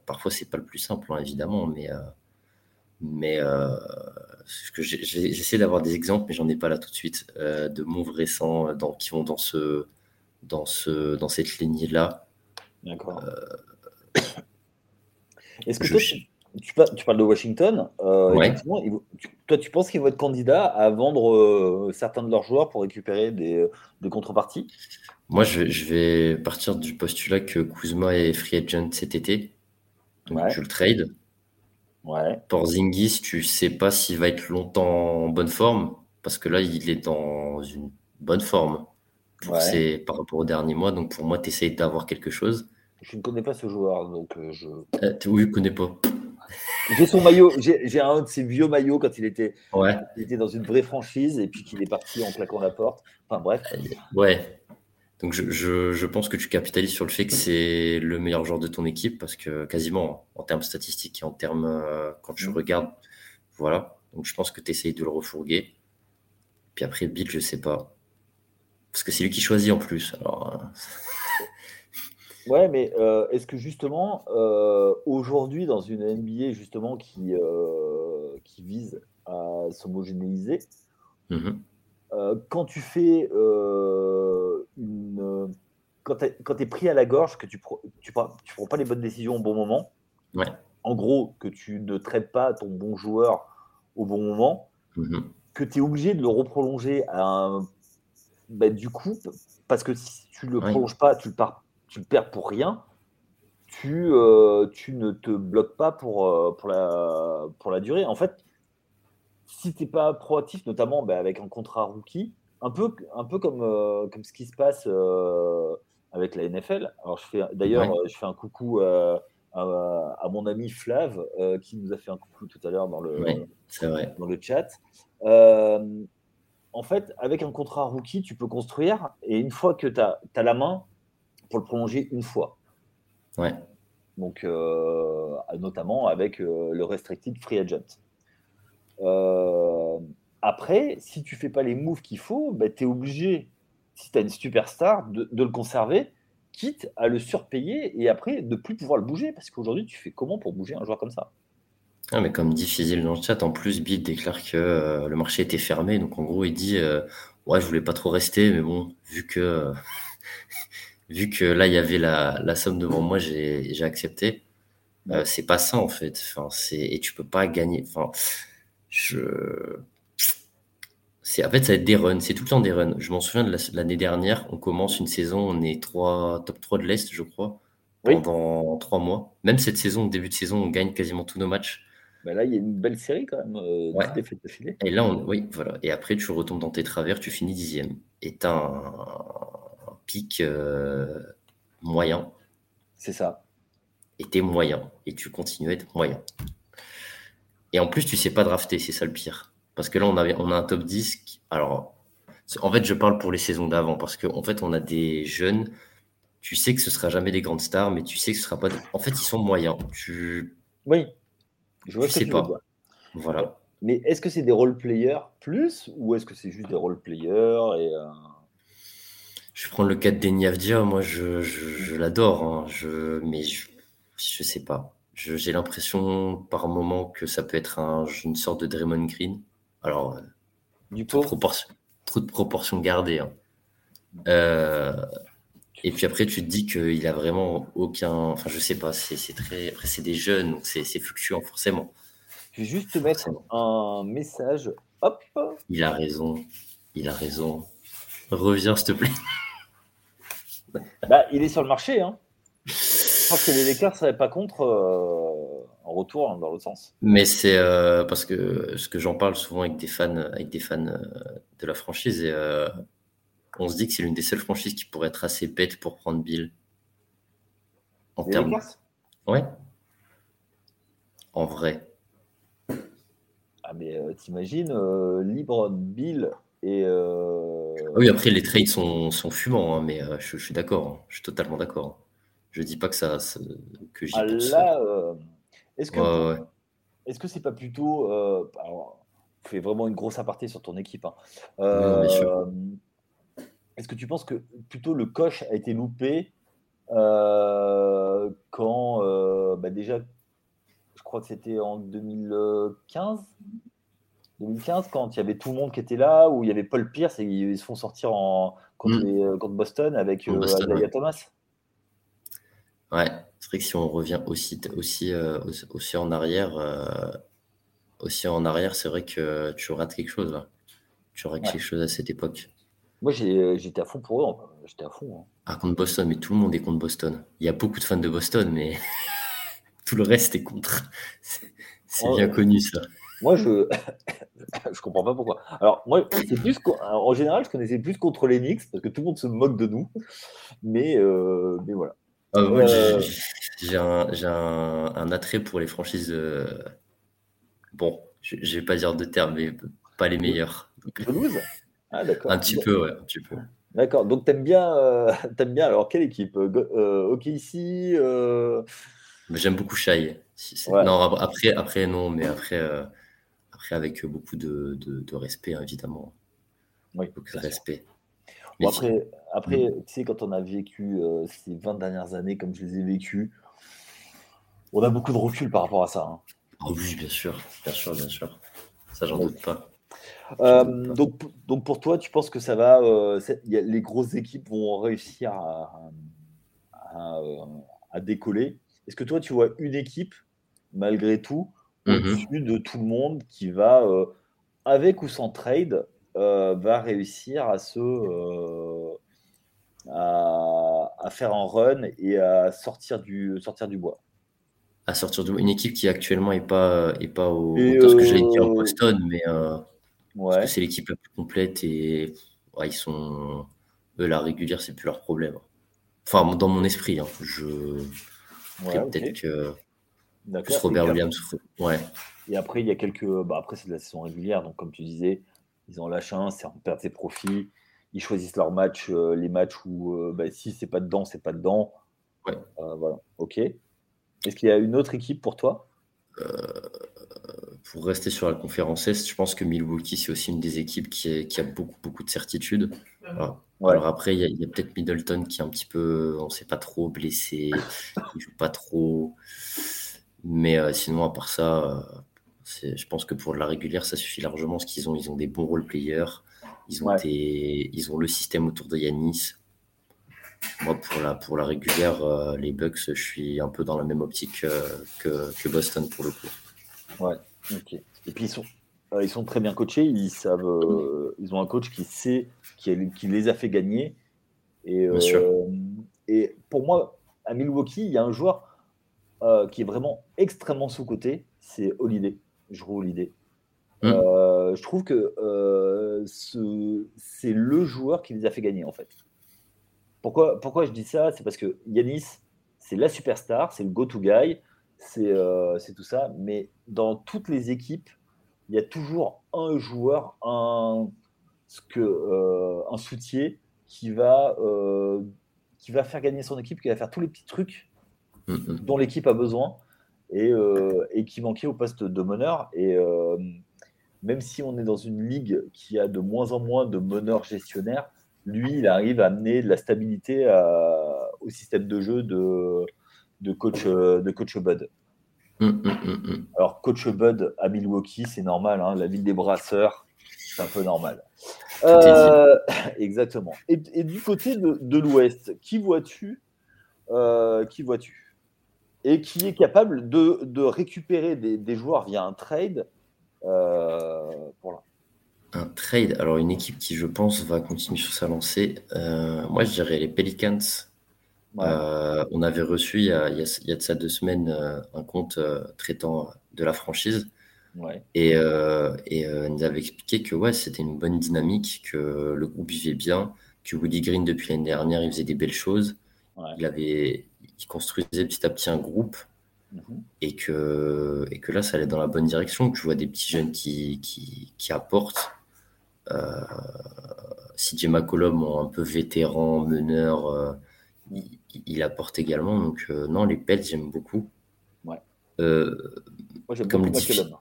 parfois, c'est pas le plus simple, hein, évidemment, mais mais j'essaie d'avoir des exemples, mais j'en ai pas là tout de suite de moves récents qui vont dans ce dans, ce, dans cette lignée-là. D'accord. Euh, Est-ce que tu, parles de Washington euh, Toi, tu penses qu'ils vont être candidats à vendre euh, certains de leurs joueurs pour récupérer des, contreparties? Moi, je, vais partir du postulat que Kuzma est free agent cet été. Donc, je le trade. Ouais. Pour Zingis, tu sais pas s'il va être longtemps en bonne forme, parce que là, il est dans une bonne forme par rapport au dernier mois. Donc pour moi, tu essayes d'avoir quelque chose. Je ne connais pas ce joueur, donc euh, je. Euh, oui, je connais pas. J'ai son maillot, j'ai un de ses vieux maillots quand il était, ouais. il était dans une vraie franchise et puis qu'il est parti en claquant la porte. Enfin bref. Ouais. Donc je, je, je, pense que tu capitalises sur le fait que c'est le meilleur joueur de ton équipe parce que quasiment en termes statistiques et en termes euh, quand tu mm. regardes, voilà. Donc je pense que tu essayes de le refourguer. Puis après, Bill, je sais pas. Parce que c'est lui qui choisit en plus. Alors, euh. ouais, mais euh, est-ce que justement, euh, aujourd'hui, dans une NBA justement qui, qui vise à s'homogénéiser, mm-hmm. quand tu fais une. Quand tu es, pris à la gorge, que tu ne tu prends pas les bonnes décisions au bon moment, ouais. en gros, que tu ne traites pas ton bon joueur au bon moment, mm-hmm. que tu es obligé de le reprolonger à un bah, du coup, parce que si tu le prolonges pas, tu le, tu le perds pour rien, tu, euh, tu ne te bloques pas pour, euh, pour, la, pour la durée. En fait, si tu n'es pas proactif, notamment bah, avec un contrat rookie, un peu, un peu comme, euh, comme ce qui se passe avec la NFL. Alors, je fais d'ailleurs, je fais un coucou à, à, mon ami Flav qui nous a fait un coucou tout à l'heure dans le, dans le chat en fait, avec un contrat rookie, tu peux construire et une fois que tu as, la main pour le prolonger une fois. Ouais. Donc, euh, notamment avec euh, le restricted free agent. Euh, après, si tu fais pas les moves qu'il faut, bah, tu es obligé, si tu as une superstar, de, de, le conserver, quitte à le surpayer et après de plus pouvoir le bouger. Parce qu'aujourd'hui, tu fais comment pour bouger un joueur comme ça? Ah, mais comme dit Fizil dans le chat, en plus, Bill déclare que euh, le marché était fermé. Donc, en gros, il dit euh, Ouais, je voulais pas trop rester, mais bon, vu que, vu que là, il y avait la, la somme devant moi, j'ai accepté. Euh, c'est pas ça, en fait. Enfin, et tu peux pas gagner. Enfin, je. En fait, ça va être des runs. C'est tout le temps des runs. Je m'en souviens de l'année dernière. On commence une saison, on est 3, top 3 de l'Est, je crois, pendant trois mois. Même cette saison, début de saison, on gagne quasiment tous nos matchs. Bah là, il y a une belle série quand même. Euh, ouais. Et là, on... oui, voilà. Et après, tu retombes dans tes travers, tu finis dixième. Et tu as un, pic euh, moyen. C'est ça. Et tu es moyen. Et tu continues à être moyen. Et en plus, tu sais pas drafter, c'est ça le pire. Parce que là, on, avait, on a un top 10. Alors, en fait, je parle pour les saisons d'avant. Parce qu'en en fait, on a des jeunes. Tu sais que ce sera jamais des grandes stars, mais tu sais que ce sera pas. En fait, ils sont moyens. Tu... Oui. Je vois sais pas. Voilà. Mais est-ce que c'est des role-players plus ou est-ce que c'est juste des role-players et euh, Je prends le cas de Deniavdia, moi je, je, l'adore, hein. je, mais je, je sais pas. J'ai l'impression par moment que ça peut être un, une sorte de Draymond Green. Alors, du trop, de proportion, trop de proportions gardées. Hein. Euh, et puis après, tu te dis qu'il a vraiment aucun. Enfin, je sais pas, c'est très. Après, c'est des jeunes, donc c'est fluctuant forcément. Je vais juste te mettre un message. Hop. Il a raison. Il a raison. Reviens, s'il te plaît. Bah, il est sur le marché. Hein. pense que les Lakers ne seraient pas contre en retour hein, dans l'autre sens. Mais c'est parce que ce que j'en parle souvent avec des fans, avec des fans de la franchise, et on se dit que c'est l'une des seules franchises qui pourrait être assez bête pour prendre Bill. En termes. Ouais. En vrai. Ah, mais euh, t'imagines, euh, libre Bill et. Euh, oui, après, les trades sont, sont fumants, hein, mais je, suis d'accord. Hein. je suis totalement d'accord. Je dis pas que ça. que j'y ah, là, est-ce que. Est-ce que c'est pas plutôt. alors, fais vraiment une grosse aparté sur ton équipe. Hein. Est-ce que tu penses que plutôt le coche a été loupé quand bah, déjà je crois que c'était en 2015. 2015, quand il y avait tout le monde qui était là, où il y avait Paul Pierce et ils se font sortir en, contre, mm. euh, Boston avec euh, Thomas. Ouais, c'est vrai que si on revient aussi, aussi, euh, aussi en arrière, aussi en arrière, c'est vrai que tu rates quelque chose là. Tu rates quelque chose à cette époque. Moi, j'étais à fond pour eux. J'étais à fond. Hein. Ah, contre Boston, mais tout le monde est contre Boston. Il y a beaucoup de fans de Boston, mais tout le reste est contre. C'est bien connu ça. Moi, je je comprends pas pourquoi. Alors, moi, plus en général, je connaissais plus contre les Knicks parce que tout le monde se moque de nous. Mais, euh, mais voilà. Ah, moi, euh, j'ai un, attrait pour les franchises. Euh, bon, je, ne vais pas dire de termes, mais pas les meilleurs. Ah, d'accord. Un petit peu, ouais, un petit peu. D'accord. Donc, t'aimes bien, aimes bien. Alors, quelle équipe? Ok, ici. J'aime beaucoup Shai. Non, après, après, non, mais après, euh, après avec beaucoup de, de, respect, évidemment. Oui, beaucoup de respect. après, après mm. tu sais, quand on a vécu euh, ces 20 dernières années comme je les ai vécues, on a beaucoup de recul par rapport à ça. Hein. Oh oui, bien sûr, bien sûr, bien sûr. Ça, j'en doute pas. Euh, donc, donc pour toi, tu penses que ça va, les grosses équipes vont réussir à, à décoller est-ce que toi, tu vois une équipe, malgré tout, mhm. au-dessus de tout le monde qui va, euh, avec ou sans trade, euh, va réussir à se. Euh, à, faire un run et à sortir du, sortir du bois? À sortir du Une équipe qui actuellement n'est pas, est pas au. ce que j'allais dire Boston, mais. Ouais. c'est l'équipe la plus complète et ils sont. Eux, la régulière, c'est plus leur problème. Enfin, dans mon esprit, hein, je peut-être que plus Robert Williams. Ouais. Et après, il y a quelques. Bah, après, c'est de la saison régulière. Donc, comme tu disais, ils ont lâché un, c'est en perdre ses profits. Ils choisissent leurs matchs, euh, les matchs où euh, bah, si c'est pas dedans, c'est pas dedans. Ouais. Euh, voilà. Ok. Est-ce qu'il y a une autre équipe pour toi? Pour rester sur la conférence Est, je pense que Milwaukee, c'est aussi une des équipes qui, qui a beaucoup, beaucoup de certitudes. Alors après, il y a, peut-être Middleton qui est un petit peu, on ne sait pas trop, blessé, il joue pas trop. Mais euh, sinon, à part ça, euh, je pense que pour la régulière, ça suffit largement parce qu'ils ont, ils ont des bons role players. Ils ont, ils ont le système autour de Yanis. Moi, pour la, pour la régulière, euh, les Bucks, je suis un peu dans la même optique que, que Boston pour le coup. Ouais, Et puis ils sont, ils sont très bien coachés. Ils savent, ils ont un coach qui sait qui, les a fait gagner. Et, euh, et pour moi, à Milwaukee, il y a un joueur euh, qui est vraiment extrêmement sous-côté, c'est Holiday. Je Holiday. Euh, je trouve que c'est le joueur qui les a fait gagner en fait. Pourquoi, pourquoi je dis ça? C'est parce que Yanis, c'est la superstar, c'est le go-to guy, c'est tout ça. Mais dans toutes les équipes, il y a toujours un joueur, un, que euh, un soutien qui va, euh, qui va faire gagner son équipe, qui va faire tous les petits trucs mm-hmm. dont l'équipe a besoin et, euh, et, qui manquait au poste de meneur. Et même si on est dans une ligue qui a de moins en moins de meneurs gestionnaires, lui, il arrive à amener de la stabilité au système de jeu de, de, coach, de coach Bud. Mm-hmm. Alors, coach Bud à Milwaukee, c'est normal, hein, la ville des brasseurs, c'est un peu normal. Euh, exactement. Et, du côté de, l'Ouest, qui vois-tu euh, Qui vois-tu? Et qui est capable de, récupérer des, joueurs via un trade euh, pour Un trade. Alors une équipe qui, je pense, va continuer sur sa lancée. moi, je dirais les Pelicans on avait reçu il y, a, il, y a, de ça deux semaines un compte traitant de la franchise. Et, et nous avait expliqué que ouais, c'était une bonne dynamique, que le groupe vivait bien, que Woody Green, depuis l'année dernière, il faisait des belles choses. Il, avait, il construisait petit à petit un groupe. Mhm. Et, que, et que là, ça allait dans la bonne direction. Tu vois des petits jeunes qui, qui, qui apportent. Euh, CJ McCollum, un peu vétéran, meneur, euh, il, apporte également. Donc, euh, non, les Pels, j'aime beaucoup. Ouais. Euh, Moi, j'aime beaucoup McCollum.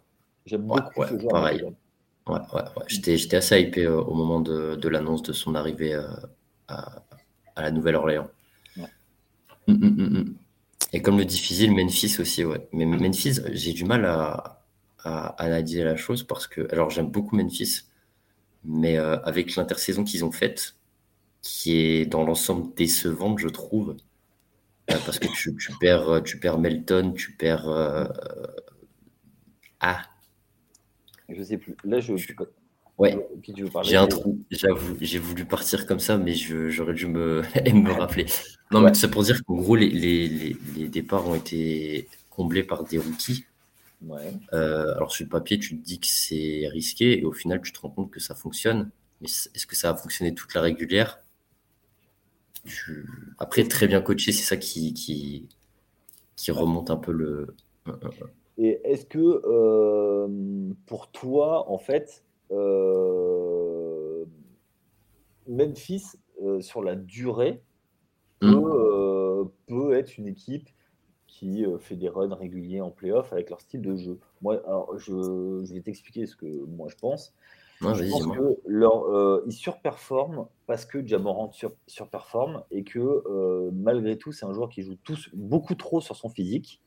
J'aime beaucoup ouais, ce. Pareil. Ouais, ouais, ouais. J'étais assez hypé au moment de, de l'annonce de son arrivée à, à, la Nouvelle-Orléans. Ouais. Hum, et comme le dit Memphis aussi, ouais. Mais Memphis, j'ai du mal à, à, analyser la chose parce que, alors j'aime beaucoup Memphis, mais euh, avec l'intersaison qu'ils ont faite, qui est dans l'ensemble décevante, je trouve, euh, parce que tu, tu, perds, tu perds Melton, tu perds. Euh, ah. Je sais plus. Là, je. Ouais, j'ai un trou, j'avoue, j'ai voulu partir comme ça, mais j'aurais dû me, me rappeler. Non, mais c'est pour dire qu'en gros, les, les, les, départs ont été comblés par des rookies. Ouais. Euh, alors sur le papier, tu te dis que c'est risqué, et au final, tu te rends compte que ça fonctionne. Mais est-ce que ça a fonctionné toute la régulière? Après, très bien coaché, c'est ça qui, qui, qui remonte un peu le. Et est-ce que euh, pour toi, en fait, euh, Memphis, euh, sur la durée, mm. euh, peut, être une équipe qui fait des runs réguliers en playoff avec leur style de jeu? Moi, alors, je, vais t'expliquer ce que moi je pense. Je pense que leur, ils surperforment parce que Jamorant sur, surperforme et que malgré tout, c'est un joueur qui joue tous, beaucoup trop sur son physique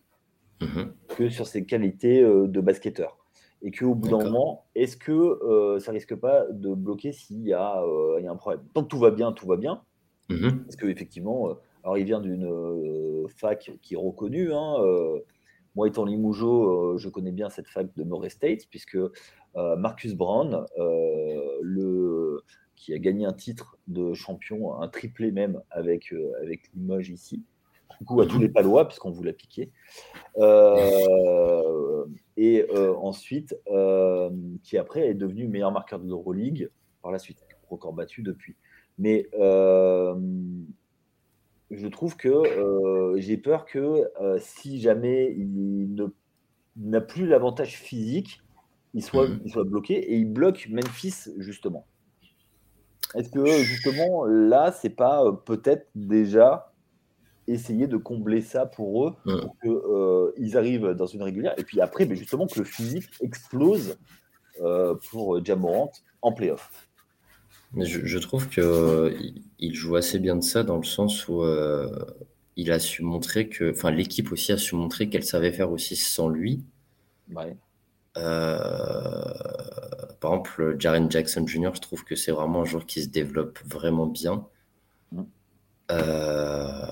mm-hmm. que sur ses qualités de basketteur et qu'au bout d'un moment, est-ce que euh, ça risque pas de bloquer s'il y, a, euh, y a un problème? Tant que tout va bien, tout va bien. Mm-hmm. Parce qu'effectivement, euh, alors il vient d'une fac qui est reconnue. Hein, moi, étant Limoujo, je connais bien cette fac de Murray State, puisque Marcus Brown, le, qui a gagné un titre de champion, un triplé même avec, avec Limoges ici, du coup à tous les Palois, puisqu'on vous l'a piqué. Euh, et euh, ensuite, euh, qui après est devenu meilleur marqueur de l'Euroleague par la suite, record battu depuis. Mais je trouve que j'ai peur que si jamais il n'a plus l'avantage physique, il soit, il soit bloqué et il bloque Memphis justement. Est-ce que justement là, c'est pas peut-être déjà essayer de combler ça pour eux, pour qu'ils euh, arrivent dans une régulière? Et puis après, mais justement, que le physique explose euh, pour Jamorant en playoff. Mais je, trouve qu'il il joue assez bien de ça dans le sens où euh, il a su montrer que, enfin, l'équipe aussi a su montrer qu'elle savait faire aussi sans lui. Ouais. Par exemple, Jaren Jackson Jr., je trouve que c'est vraiment un joueur qui se développe vraiment bien. Euh,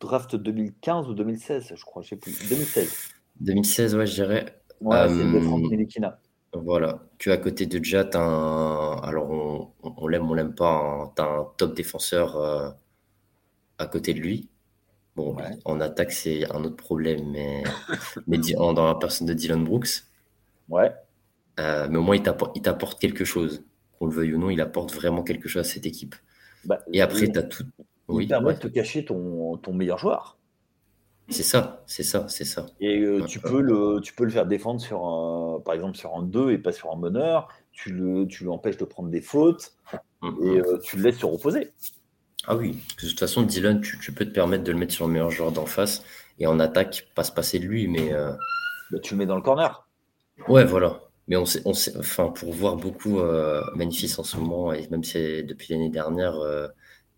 draft, 2015 ou 2016, je crois, je sais plus. 2016. 2016, ouais, je dirais. Ouais, c'est Melikina. Voilà, que à côté de Jat, un... alors on, l'aime, on l'aime pas, tu as un top défenseur euh, à côté de lui. Bon, en attaque, c'est un autre problème, mais, mais dans la personne de Dylan Brooks. Ouais. Euh, mais au moins, il t'apporte quelque chose. Qu'on le veuille ou non, il apporte vraiment quelque chose à cette équipe. Bah, et après, tu as tout. Il permet de te cacher ton, ton meilleur joueur. C'est ça, c'est ça, c'est ça. Et euh, tu, peux le, tu peux le faire défendre sur un, par exemple sur un 2 et pas sur un meneur. Tu le, tu l'empêches de prendre des fautes mm-hmm. et euh, tu le laisses se reposer. Ah oui, de toute façon, Dylan, tu, tu, peux te permettre de le mettre sur le meilleur joueur d'en face et en attaque, pas se passer de lui, mais. Euh, bah, tu le mets dans le corner. Ouais, voilà. Mais on sait, on sait, enfin, pour voir beaucoup euh, Memphis en ce moment, et même si depuis l'année dernière, euh,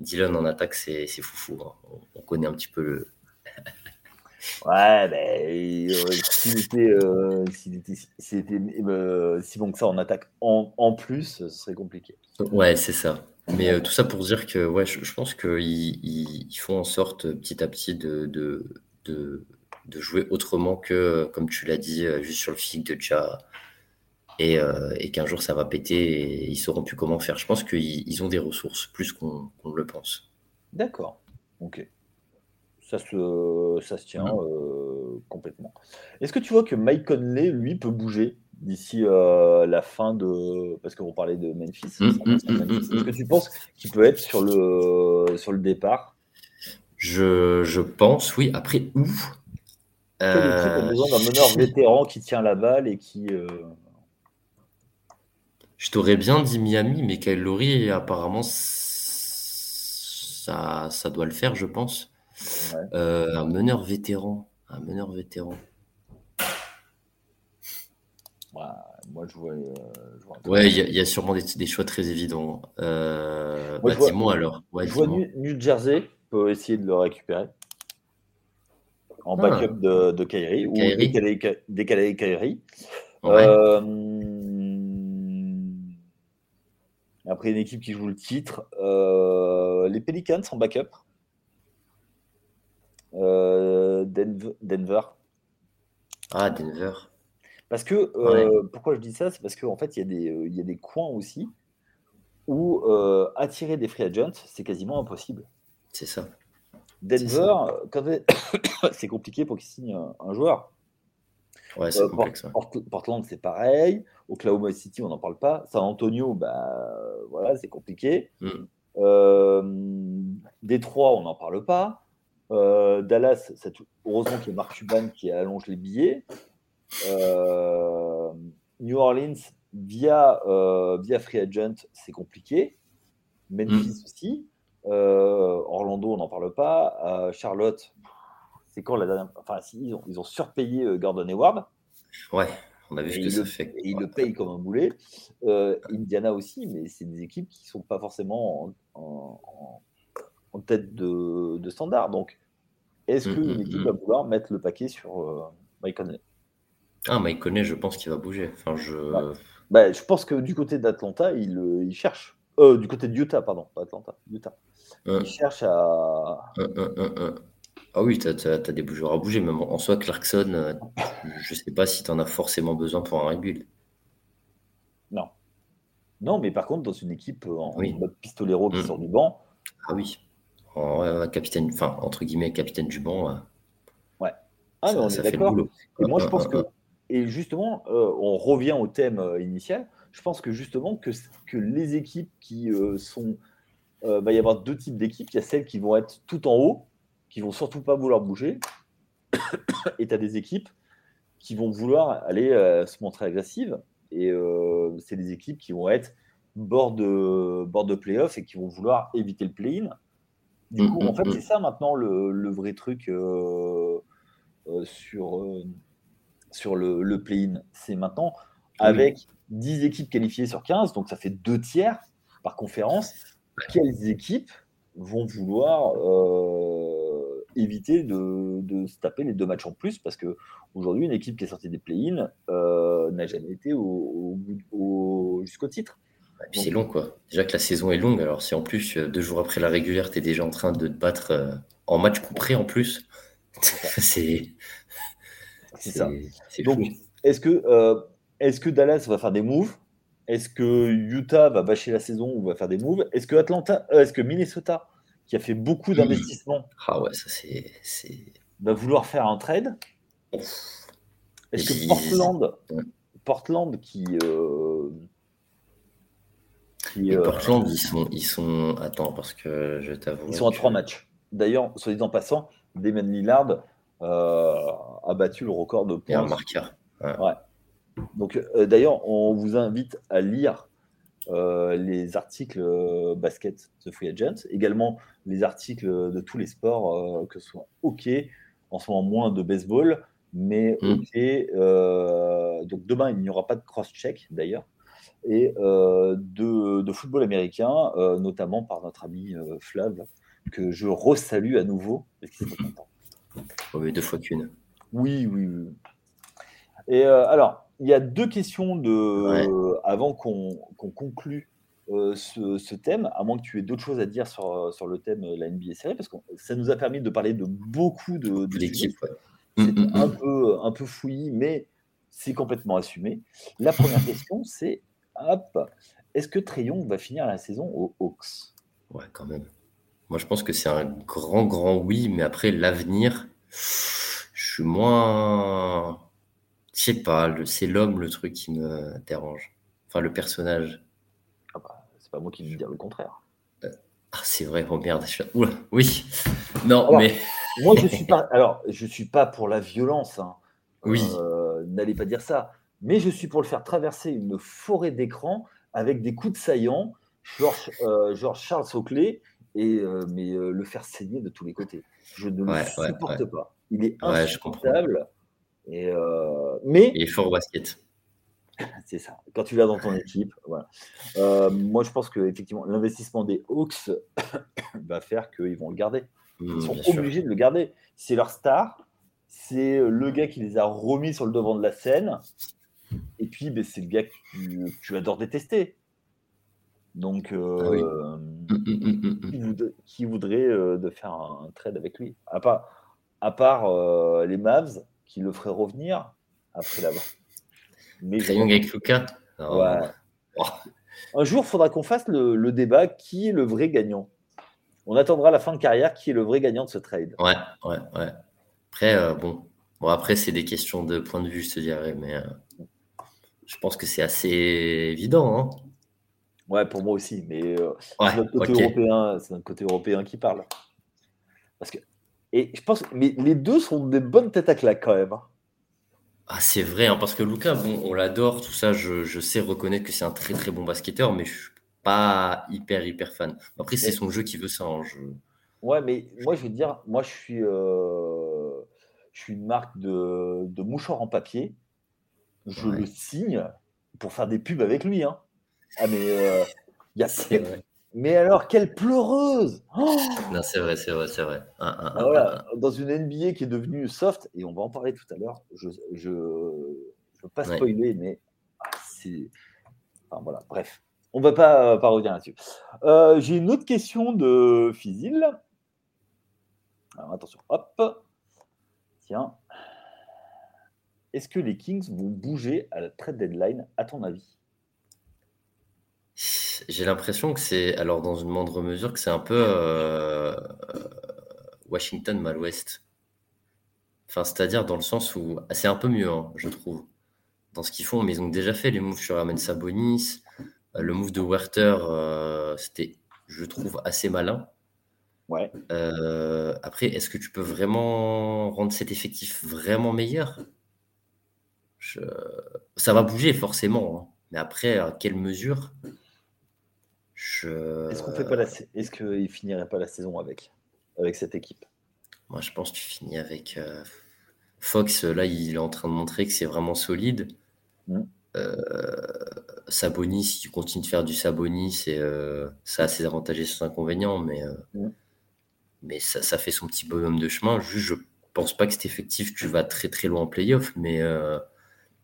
Dylan en attaque, c'est foufou. Hein. On, connaît un petit peu le. ouais, ben, euh, s'il était, euh, était, était si bon que ça en attaque en, en plus, ce serait compliqué. Ouais, c'est ça. Mais tout ça pour dire que ouais, je, je pense qu'ils ils, ils, font en sorte petit à petit de, de, de, de jouer autrement que, comme tu l'as dit, juste sur le physique de euh, et, qu'un jour ça va péter et ils sauront plus comment faire. Je pense qu'ils ont des ressources plus qu'on le pense. D'accord. Ok. Ça se, ça se tient complètement. Est-ce que tu vois que Mike Conley, lui, peut bouger? D'ici la fin de. Parce qu'on parlait de Memphis. Est-ce que tu penses qu'il peut être sur le, sur le départ? Je, je, pense, oui. Après, où Quelle a besoin d'un meneur vétéran qui tient la balle et qui. Je t'aurais bien dit Miami, mais Kyle Lowry, apparemment, ça, ça doit le faire, je pense. Euh, un meneur vétéran. Un meneur vétéran. Moi, je vois. Euh, ouais, il y, a sûrement des, choix très évidents. Euh, bah, dis-moi alors. je vois New, Jersey peut essayer de le récupérer en ah. backup de, de Kyrie, ou décaler, Kyrie. Après, une équipe qui joue le titre. Euh, les Pelicans en backup. Euh, Denver. Ah, Denver. Parce que, euh, pourquoi je dis ça? C'est parce qu'en en fait, il y, a des, il y a des coins aussi où attirer des free agents, c'est quasiment impossible. C'est ça. Denver, c'est compliqué pour qu'ils signent un joueur. Ouais, c'est complexe. Portland, c'est pareil. Oklahoma City, on n'en parle pas. San Antonio, bah, voilà, c'est compliqué. Mm. Euh, Détroit, on n'en parle pas. Euh, Dallas, heureusement qu'il y a Mark Cuban qui allonge les billets. Euh, New Orleans, via, via Free Agent, c'est compliqué. Memphis mm. aussi. Orlando, on n'en parle pas. Charlotte, c'est quand la dernière. Enfin, ils, ont, ils ont surpayé Gordon Hayward. Ouais. On a vu ce que ça fait. Et ils le payent comme un boulet. Euh, Indiana aussi, mais c'est des équipes qui ne sont pas forcément en, tête de, standard. Donc, est-ce qu'une mm, équipe mm. va vouloir mettre le paquet sur euh, Mike Conley? Ah, Mike Conley, je pense qu'il va bouger. Enfin, je... Bah, je pense que du côté d'Atlanta, il, euh, il, cherche. Euh, du côté de Utah, pardon, pas Atlanta, Utah. Il cherche à. Ah oui, tu as, des joueurs à bouger. Même en soi, Clarkson, euh, je ne sais pas si tu en as forcément besoin pour un rebuild. Non. Non, mais par contre, dans une équipe en mode pistolero qui mm. sort du banc. Ah oui. capitaine, enfin, entre guillemets, capitaine du banc. Euh, ouais. Ah, on est d'accord. Et moi, je pense que. Et justement, euh, on revient au thème initial. Je pense que justement, que, que les équipes qui sont. Il va y avoir deux types d'équipes. Il y a celles qui vont être tout en haut qui vont surtout pas vouloir bouger. et tu as des équipes qui vont vouloir aller euh, se montrer agressives. Et euh, c'est des équipes qui vont être bord de, bord de playoff et qui vont vouloir éviter le play-in. Du coup, en fait, c'est ça maintenant le, vrai truc euh, sur, sur le, le play-in. C'est maintenant avec 10 équipes qualifiées sur 15, donc ça fait deux tiers par conférence. Quelles équipes vont vouloir éviter de, se taper les deux matchs en plus? Parce que aujourd'hui une équipe qui est sortie des play-in euh, n'a jamais été au, jusqu'au titre. c'est long quoi. Déjà que la saison est longue, alors si en plus euh, deux jours après la régulière, tu es déjà en train de te battre euh, en match compris en plus, c'est ça. Donc est-ce que, est-ce que Dallas va faire des moves? Est-ce que Utah va bâcher la saison ou va faire des moves? Est-ce que Atlanta, est-ce que Minnesota qui a fait beaucoup d'investissements. Ah ouais, ça c'est. Va vouloir faire un trade? Est-ce que Portland, Portland qui. Euh, euh, Portland, ils sont, ils sont. Attends, parce que je t'avoue. Ils sont à trois matchs. D'ailleurs, soit dit en passant, Damon Lillard euh, a battu le record de points. Et un marqueur. Ouais. Donc, d'ailleurs, on vous invite à lire euh, les articles euh, basket de Free Agent, également les articles de tous les sports, euh, que ce soit hockey, en ce moment moins de baseball, mais mm. ok. donc demain, il n'y aura pas de cross-check d'ailleurs, et de, football américain, notamment par notre ami Flav, que je resalue à nouveau, parce qu'il content. oui, deux fois qu'une. Oui, oui, oui. Et alors, il y a deux questions de, avant qu'on conclue euh, ce, thème, à moins que tu aies d'autres choses à dire sur, sur le thème de la NBA série, parce que ça nous a permis de parler de beaucoup de, de l'équipe. C'est mm, mm, un, mm. peu, un peu fouillis, mais c'est complètement assumé. La première question, c'est est-ce que Trayon va finir la saison aux Hawks? Ouais, quand même. Moi, je pense que c'est un grand, grand oui, mais après, l'avenir, je suis moins. Je sais pas, c'est l'homme le truc qui me dérange. Enfin, le personnage. Ah bah, c'est pas moi qui vais dire le contraire. Euh, ah, c'est vrai, oh merde. Je oui. Non, mais. moi, je suis pas. Alors, je suis pas pour la violence. Hein. Oui. Euh, n'allez pas dire ça. Mais je suis pour le faire traverser une forêt d'écran avec des coups de saillant, genre, euh, Charles Oakley, et mais le faire saigner de tous les côtés. Je ne le supporte pas. Il est insupportable. Et mais il est fort au basket. C'est ça. Quand tu vas dans ton équipe, voilà. Euh, moi, je pense que effectivement, l'investissement des Hawks va faire qu'ils vont le garder. Ils mmh, sont obligés de le garder. C'est leur star. C'est le gars qui les a remis sur le devant de la scène. Et puis, ben, c'est le gars que tu, adores détester. Donc, euh, ah mmh, mmh, qui, voudrait, euh, de faire un, trade avec lui? À part, à part les Mavs qui le feraient revenir après la mais avec Lucas. Oh. Un jour, il faudra qu'on fasse le, débat qui est le vrai gagnant? On attendra la fin de carrière qui est le vrai gagnant de ce trade. Ouais, ouais, ouais. Après, euh, bon. bon, après, c'est des questions de point de vue, je te dirais, mais euh, je pense que c'est assez évident. Hein. Ouais, pour moi aussi, mais euh, c'est notre côté européen, c'est notre côté européen qui parle. Parce que, et je pense, mais les deux sont des bonnes têtes à claque quand même. Hein. Ah, c'est vrai, hein, parce que Lucas, bon, on l'adore, tout ça, je, sais reconnaître que c'est un très très bon basketteur, mais je suis pas hyper hyper fan. Après, c'est son jeu qui veut ça. Hein, ouais, mais moi, je veux dire, moi, je suis, euh, je suis une marque de, de mouchoir en papier. Je le signe pour faire des pubs avec lui. Hein. Ah, mais euh, y a, mais alors, quelle pleureuse oh Non, c'est vrai, c'est vrai, c'est vrai. Ah, dans une NBA qui est devenue soft, et on va en parler tout à l'heure, je ne je, veux pas spoiler, mais ah, c'est. Enfin, voilà, bref. On ne va pas, pas revenir là-dessus. Euh, j'ai une autre question de Fizil. Alors, attention, hop. Tiens. Est-ce que les Kings vont bouger à la trade deadline, à ton avis? J'ai l'impression que c'est, alors dans une moindre mesure, que c'est un peu euh, Washington mal ouest. Enfin, c'est-à-dire dans le sens où c'est un peu mieux, hein, je trouve, dans ce qu'ils font. Mais ils ont déjà fait les moves sur Amen Sabonis. Euh, le move de Werther, euh, c'était, je trouve, assez malin. Ouais. après, est-ce que tu peux vraiment rendre cet effectif vraiment meilleur? Ça va bouger forcément, hein. mais après, à quelle mesure? Est-ce qu'on fait pas la... Est-ce qu'il finirait pas la saison avec avec cette équipe? Moi, je pense que tu finis avec euh, Fox. Là, il est en train de montrer que c'est vraiment solide. Mmh. Euh, Sabonis, si tu continues de faire du Sabonis, euh, ça a ses avantages et ses inconvénients, mais, mmh. mais ça, fait son petit bonhomme de chemin. Juste, je pense pas que c'est effectif, tu vas très très loin en playoff, mais,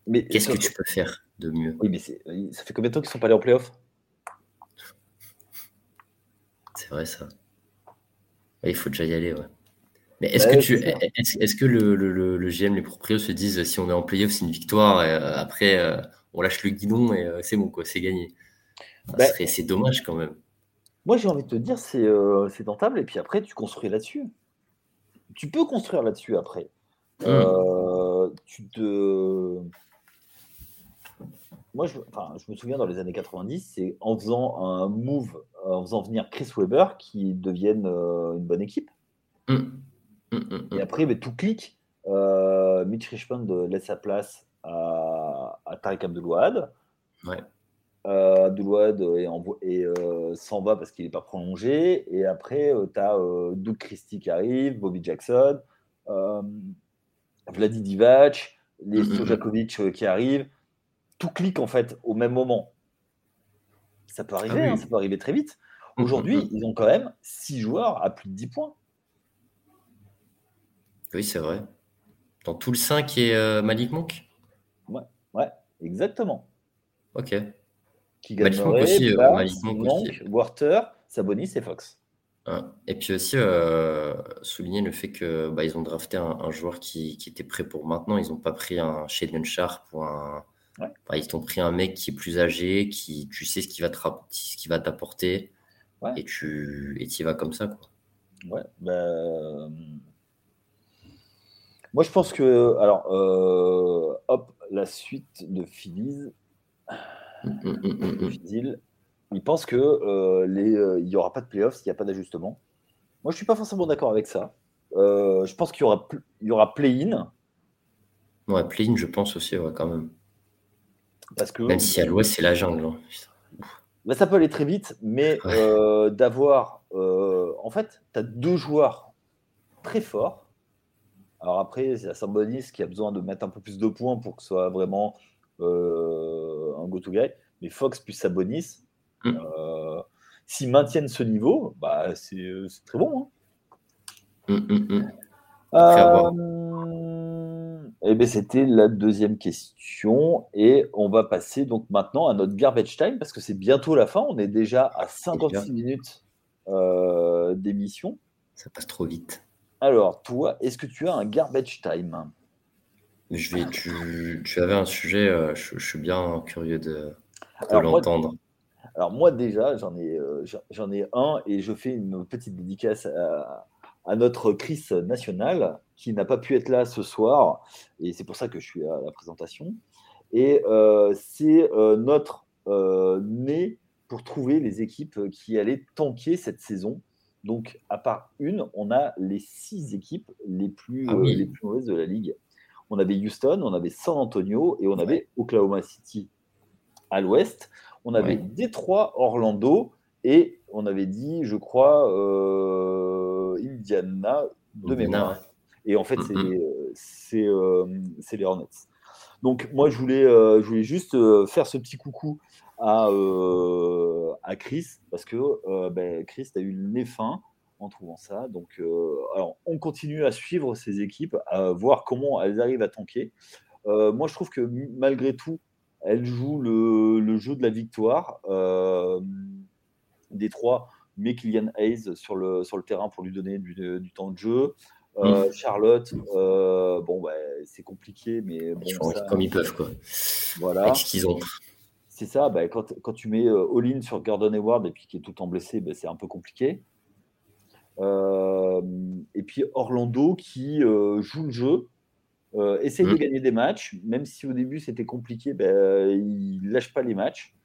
mais qu'est-ce que tu peux faire de mieux? Oui, mais ça fait combien de temps qu'ils sont pas allés en playoff? C'est vrai ça. Il faut déjà y aller, ouais. Mais est-ce que, tu, est-ce, que le, le, GM, les proprios se disent si on est en playoff, c'est une victoire, et euh, après euh, on lâche le guidon et euh, c'est bon, quoi, c'est gagné bah, C'est dommage quand même. Moi j'ai envie de te dire, c'est, c'est tentable, et puis après tu construis là-dessus. Tu peux construire là-dessus après. Mmh. tu te moi, je, je, me souviens dans les années 90, c'est en faisant un move, en faisant venir Chris Webber qui devienne euh, une bonne équipe. Mm. Mm, mm, et après, tout clique. Euh, Mitch Richmond laisse sa place à, à Tariq Abdelouad. Ouais. Euh, et, s'en va parce qu'il n'est pas prolongé. Et après, tu as Doug Christie qui arrive, Bobby Jackson, Vladi Divac, les Sojakovic qui arrivent tout clique en fait au même moment. Ça peut arriver, ah hein, ça peut arriver très vite. Mmh, Aujourd'hui, mmh, mmh. ils ont quand même 6 joueurs à plus de 10 points. Oui, c'est vrai. Dans tout le 5 et euh, Malik Monk? Ouais, ouais, exactement. Ok. Qui Malik Monk aussi. Euh, Malik Monk, Sabonis et Fox. Et puis aussi, euh, souligner le fait que bah, ils ont drafté un, joueur qui, qui, était prêt pour maintenant. Ils n'ont pas pris un Shaden Sharp ou un, ils t'ont pris un mec qui est plus âgé, qui tu sais ce qu'il va t'apporter, et tu et y vas comme ça. Quoi. Ouais, bah, moi je pense que alors hop la suite de Phillies, il pense que les, il n'y aura pas de playoffs s'il n'y a pas d'ajustement. Moi je suis pas forcément d'accord avec ça. je pense qu'il y aura il y aura play-in. Ouais, play-in je pense aussi ouais, quand même. Parce que même si à l'ouest c'est la jungle. Hein. Bah, ça peut aller très vite, mais euh, d'avoir. Euh, en fait, tu as deux joueurs très forts. Alors après, il y a Sambonis qui a besoin de mettre un peu plus de points pour que ce soit vraiment euh, un go-to-guy. Mais Fox plus Sabonis, mm. s'ils maintiennent ce niveau, bah, c'est très bon. Hein. Mm, mm, eh bien, c'était la deuxième question. Et on va passer donc maintenant à notre garbage time parce que c'est bientôt la fin. On est déjà à 56 minutes euh, d'émission. Ça passe trop vite. Alors, toi, est-ce que tu as un garbage time? Je vais, tu, tu, avais un sujet, euh, je, suis bien curieux de, l'entendre. Alors moi déjà, j'en ai, euh, j'en ai un et je fais une petite dédicace à, à notre Chris national qui n'a pas pu être là ce soir et c'est pour ça que je suis à la présentation. Et euh, c'est euh, notre euh, nez pour trouver les équipes qui allaient tanker cette saison. Donc, à part une, on a les six équipes les plus, ah les plus mauvaises de la ligue. On avait Houston, on avait San Antonio et on avait Oklahoma City à l'ouest. On avait Détroit, Orlando et on avait dit, je crois, Indiana de mémoire. Et en fait, c'est euh, les Hornets. Donc moi, je voulais, euh, je voulais juste euh, faire ce petit coucou à, à Chris, parce que ben, Chris a eu le nez fin en trouvant ça. Donc alors, on continue à suivre ces équipes, à voir comment elles arrivent à tanker. moi, je trouve que malgré tout, elles jouent le, le jeu de la victoire. des trois, met Kylian Hayes sur le, sur le terrain pour lui donner du, du temps de jeu. Euh, mm. Charlotte, euh, bon, bah, c'est compliqué, mais bon, comme ils peuvent, quoi. Voilà. Avec ce qu'ils ont. C'est ça, bah, quand, quand, tu mets euh, all-in sur Gordon Hayward et puis qui est tout le temps blessé, bah, c'est un peu compliqué. et puis Orlando qui joue le jeu, essaye de mm. gagner des matchs, même si au début c'était compliqué, il lâche pas les matchs.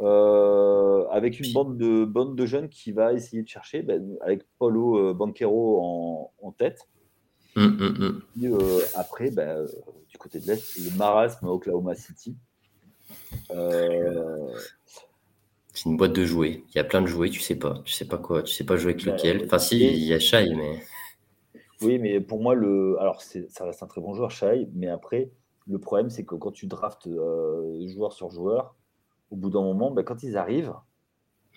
Euh, avec une bande de, bande de jeunes qui va essayer de chercher, ben, avec Paulo euh, Banquero en, tête. Hum, hum, hum. Euh, après, ben, du côté de l'Est, le marasme Oklahoma City. C'est une boîte de jouets. Il y a plein de jouets, tu sais pas. Tu sais pas quoi. Tu sais pas jouer avec ben, lequel. Enfin, si, il y a Shai, mais. Oui, mais pour moi, le... alors ça reste un très bon joueur, Shai, mais après, le problème, c'est que quand tu draftes joueur sur joueur, au bout d'un moment, ben, quand ils arrivent,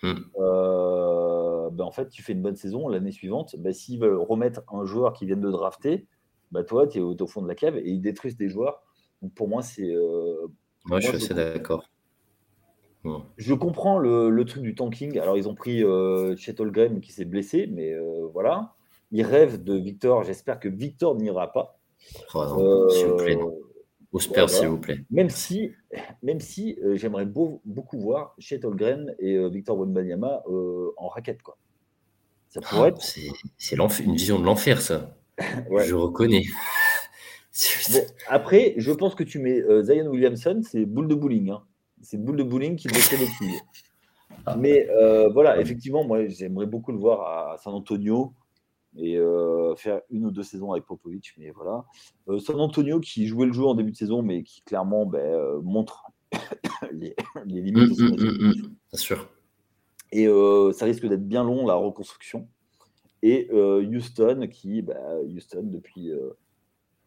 hmm. euh, ben, en fait, tu fais une bonne saison. L'année suivante, ben, s'ils veulent remettre un joueur qui vient de drafter, ben, toi, tu es au, fond de la cave et ils détruisent des joueurs. Donc pour moi, c'est. Euh, moi, je suis assez d'accord. Je comprends le, truc du tanking. Alors, ils ont pris euh, Chet Holgren qui s'est blessé, mais euh, voilà. Ils rêvent de Victor. J'espère que Victor n'ira pas. Oh S'il vous plaît, au Spurs, s'il vous plaît. Même si, même si euh, j'aimerais beaucoup voir Chet Holgren et euh, Victor Wembanyama euh, en raquette. Quoi. Ça ah, pourrait être. C'est une vision de l'enfer, ça. Je reconnais. après, je pense que tu mets Zion Williamson, c'est boule de bowling. Hein. C'est boule de bowling qui blessait les filles. Ah. Mais voilà, effectivement, moi, j'aimerais beaucoup le voir à San Antonio et euh, faire une ou deux saisons avec Popovic. Mais voilà. Euh, San Antonio qui jouait le jeu en début de saison, mais qui clairement ben, euh, montre les, limites. Mmh, mmh, mmh, bien sûr. Et ça risque d'être bien long la reconstruction. Et Houston qui, bah, Houston depuis.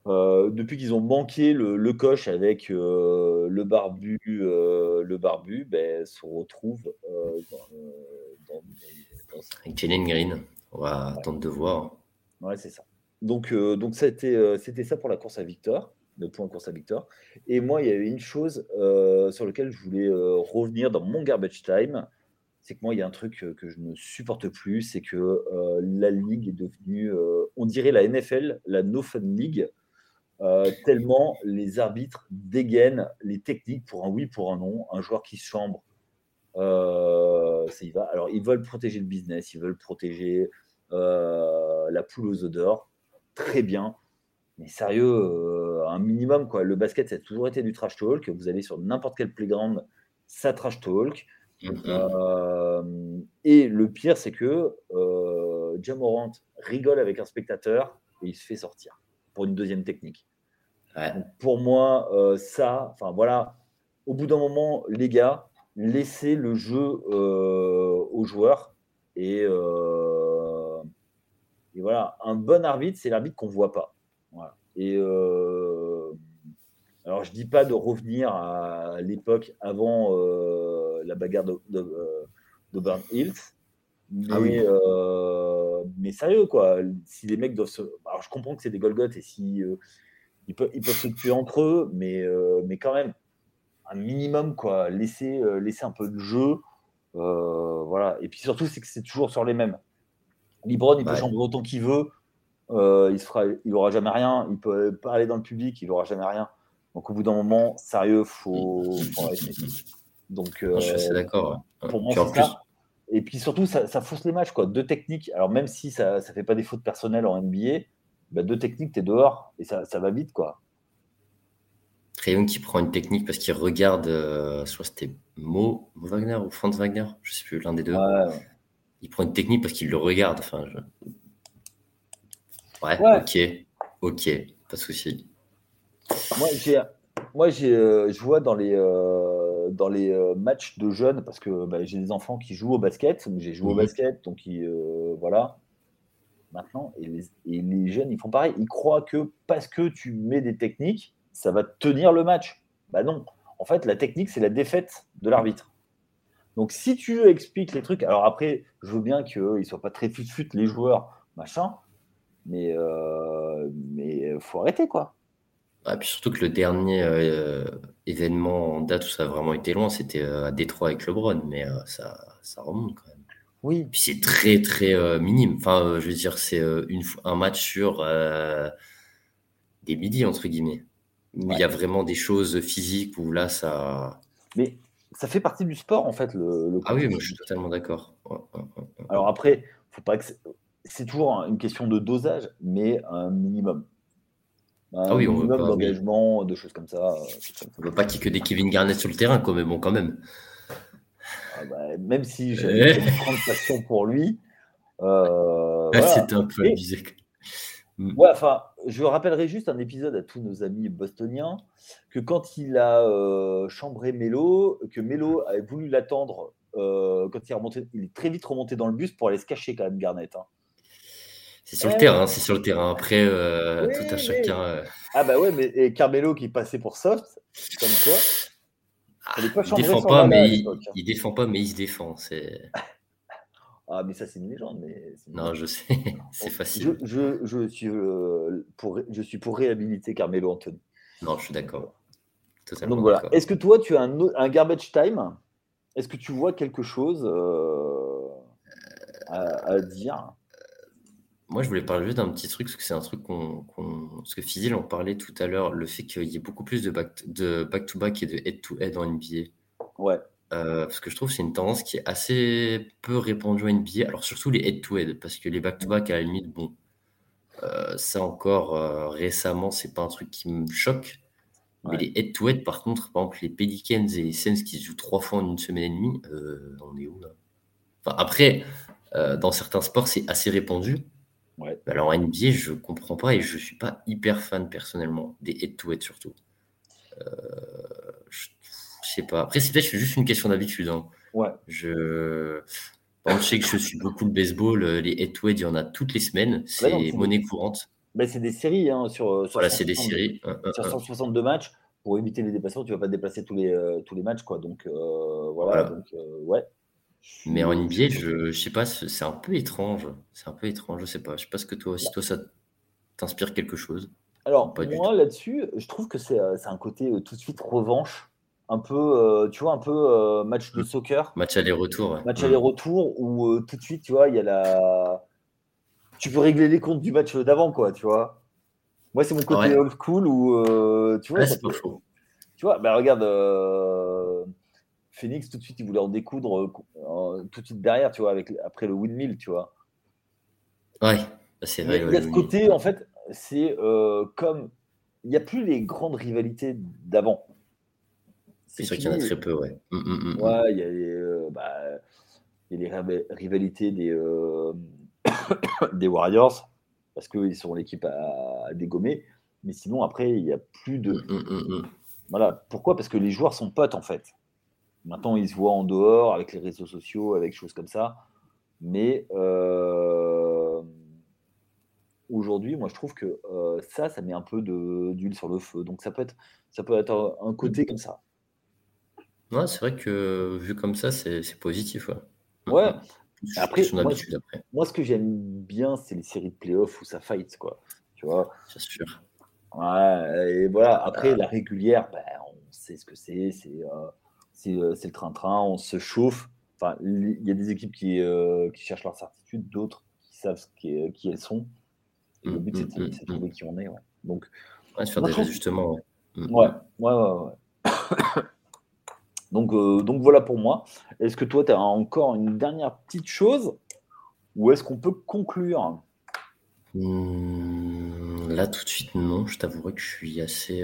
depuis qu'ils ont manqué le, coche avec le barbu, le barbu, ben, se retrouve dans, dans, dans, avec Jalen Green. On va attendre de voir. Ouais, c'est ça. Donc, euh, donc c'était, euh, c'était ça pour la course à Victor, le point course à Victor. Et moi, il y avait une chose euh, sur laquelle je voulais revenir dans mon garbage time. C'est que moi, il y a un truc que je ne supporte plus, c'est que la ligue est devenue, on dirait la NFL, la No Fun League, tellement les arbitres dégainent les techniques pour un oui, pour un non, un joueur qui se chambre. Ça y va. Alors, ils veulent protéger le business, ils veulent protéger la poule aux odeurs, très bien. Mais sérieux, un minimum, quoi. Le basket, ça a toujours été du trash talk. Vous allez sur n'importe quel playground, ça trash talk. Mm-hmm. et le pire, c'est que Jamorant rigole avec un spectateur et il se fait sortir pour une deuxième technique. pour moi, ça, enfin voilà, au bout d'un moment, les gars, laissez le jeu aux joueurs et, et, voilà, un bon arbitre, c'est l'arbitre qu'on voit pas. Et alors, je dis pas de revenir à l'époque avant la bagarre de, de, Burn Hills, ah mais, mais sérieux, quoi. Si les mecs doivent se. Alors, je comprends que c'est des Golgoth et si ils, peuvent, ils peuvent se tuer entre eux, mais, mais quand même, un minimum, quoi. Laisser, laisser un peu de jeu. voilà. Et puis surtout, c'est que c'est toujours sur les mêmes. Libron, il peut changer autant qu'il veut. il fera, il aura jamais rien. Il peut parler dans le public, il aura jamais rien. Donc au bout d'un moment, sérieux, faut, faut. Donc, je suis d'accord. Pour moi, c'est ça. Et puis surtout, ça, fausse les matchs. Quoi. Deux techniques, alors même si ça ne fait pas des fautes personnelles en NBA, bah, deux techniques, tu es dehors et ça, ça va vite. quoi. Trayon qui prend une technique parce qu'il regarde, euh, soit c'était Mo, Wagner ou Franz Wagner, je sais plus, l'un des deux. Il prend une technique parce qu'il le regarde. Enfin, ouais, ok, ok, pas de souci. Moi, j'ai, moi j'ai, euh, je vois dans les, euh, dans les matchs de jeunes, parce que bah, j'ai des enfants qui jouent au basket, j'ai joué au mhm. basket, donc voilà. Maintenant, et les, et les, jeunes, ils font pareil. Ils croient que parce que tu mets des techniques, ça va tenir le match. Bah non. En fait, la technique, c'est la défaite de l'arbitre. Donc, si tu expliques les trucs, alors après, je veux bien qu'ils ne soient pas très fut-fut, les joueurs, machin, mais il mais faut arrêter, quoi. Ah, puis surtout que le dernier euh, événement en date où ça a vraiment été loin, c'était euh, à Détroit avec LeBron, mais euh, ça, ça remonte quand même. Oui. Puis c'est très très minime. Enfin, je veux dire, c'est une, un match sur des midis, entre guillemets. Où il y a vraiment des choses physiques où là, ça. Mais ça fait partie du sport, en fait. Le, ah oui, moi je suis totalement d'accord. Alors après, faut pas que c'est toujours une question de dosage, mais un minimum. Ah oui, on veut pas, d'engagement, de choses comme ça. On veut pas qu'il y ait que des Kevin Garnett sur le terrain, quoi, mais bon, quand même. Ah bah, même si j'ai une grande passion pour lui. Euh, C'était un peu abusé. Mm. Ouais, enfin, je rappellerai juste un épisode à tous nos amis bostoniens que quand il a euh, chambré Melo, que Melo avait voulu l'attendre euh, quand il est remonté, il est très vite remonté dans le bus pour aller se cacher quand même Garnett. Hein. C'est sur le terrain, c'est sur le terrain. Après, euh, tout à chacun. Euh. Ah bah ouais, mais et Carmelo qui passait pour soft, comme quoi. Ah, il, défend pas, mais il, il, défend pas, mais il se défend. C'est. Ah, mais ça, c'est une légende. Mais non, je sais, c'est facile. Je, je, suis, euh, pour, je suis pour réhabiliter Carmelo Anthony. Non, je suis d'accord. Donc voilà. Est-ce que toi, tu as un, un garbage time? Est-ce que tu vois quelque chose à, à, dire? Moi, je voulais parler juste d'un petit truc, parce que c'est un truc qu'on. parce que Fizil en parlait tout à l'heure, le fait qu'il y ait beaucoup plus de back-to-back et de head-to-head en NBA. Ouais. Euh, parce que je trouve que c'est une tendance qui est assez peu répandue en NBA. Alors, surtout les head-to-head, parce que les back-to-back, à la limite, bon. Euh, ça encore, euh, récemment, c'est pas un truc qui me choque. Mais les head-to-head, par contre, par exemple, les Pelicans et les Sens qui se jouent trois fois en une semaine et demie, on est où là? Enfin, après, dans certains sports, c'est assez répandu. Ouais. Alors en NBA, je comprends pas et je suis pas hyper fan personnellement des head-to-head surtout. Euh, sais pas. Après, c'est peut-être juste une question d'habitude. Hein. Ouais. Je... je sais que je suis beaucoup le baseball. Euh, les head-to-head, il y en a toutes les semaines. C'est monnaie courante. Ben, c'est des séries. Hein, sur, voilà, c'est des séries. Sur 162 matchs, pour éviter les déplacements, tu vas pas te déplacer tous les, euh, tous les matchs. Quoi. Donc, voilà. voilà. Donc, ouais. Mais en NBA, je, je sais pas, c'est un peu étrange. C'est un peu étrange, je sais pas. Je sais pas ce que toi, si toi ça t'inspire quelque chose. Alors, moi là-dessus, je trouve que c'est euh, un côté euh, tout de suite revanche. Un peu, euh, tu vois, un peu match de mmh. soccer. Match aller-retour. Match mmh. aller-retour où tout de suite, tu vois, il y a la. Tu peux régler les comptes du match d'avant, quoi, tu vois. Moi, c'est mon côté old school où, tu vois. c'est pas faux. Tu vois, bah regarde Phoenix, tout de suite, il voulait en découdre euh, tout de suite derrière, tu vois, avec, après le windmill, tu vois. Ouais, c'est vrai. Il y a ce côté, en fait, c'est comme. Il n'y a plus les grandes rivalités d'avant. C'est sûr qu'il y en a très peu, ouais. Mmh, mmh, mmh, ouais, il y a les, bah, y a les rivalités des, des Warriors, parce qu'ils sont l'équipe à, dégommer. Mais sinon, après, il n'y a plus de. Voilà. Pourquoi? Parce que les joueurs sont potes, en fait. Maintenant, ils se voient en dehors, avec les réseaux sociaux, avec choses comme ça. Mais euh, aujourd'hui, moi, je trouve que euh, ça, ça met un peu d'huile sur le feu. Donc, ça peut être, ça peut être un côté comme ça. Ouais, c'est vrai que vu comme ça, c'est positif. Ouais. Après, moi, moi, ce que j'aime bien, c'est les séries de playoffs où ça fight, quoi. Tu vois? C'est sûr. Ouais, et voilà. Après, la régulière, ben, on sait ce que c'est. C'est euh, euh, le train-train, on se chauffe. Enfin, il y a des équipes qui, euh, qui cherchent leur certitude, d'autres qui savent qui, qui, elles sont. Et le but, c'est de, mmh, mmh, trouver mmh. qui on est. Ouais. Donc, ouais, faire des ajustements. Ouais, ouais, ouais. ouais, donc, donc voilà pour moi. Est-ce que toi, tu as encore une dernière petite chose ou est-ce qu'on peut conclure? Mmh, Là, tout de suite, non. Je t'avouerai que je suis assez.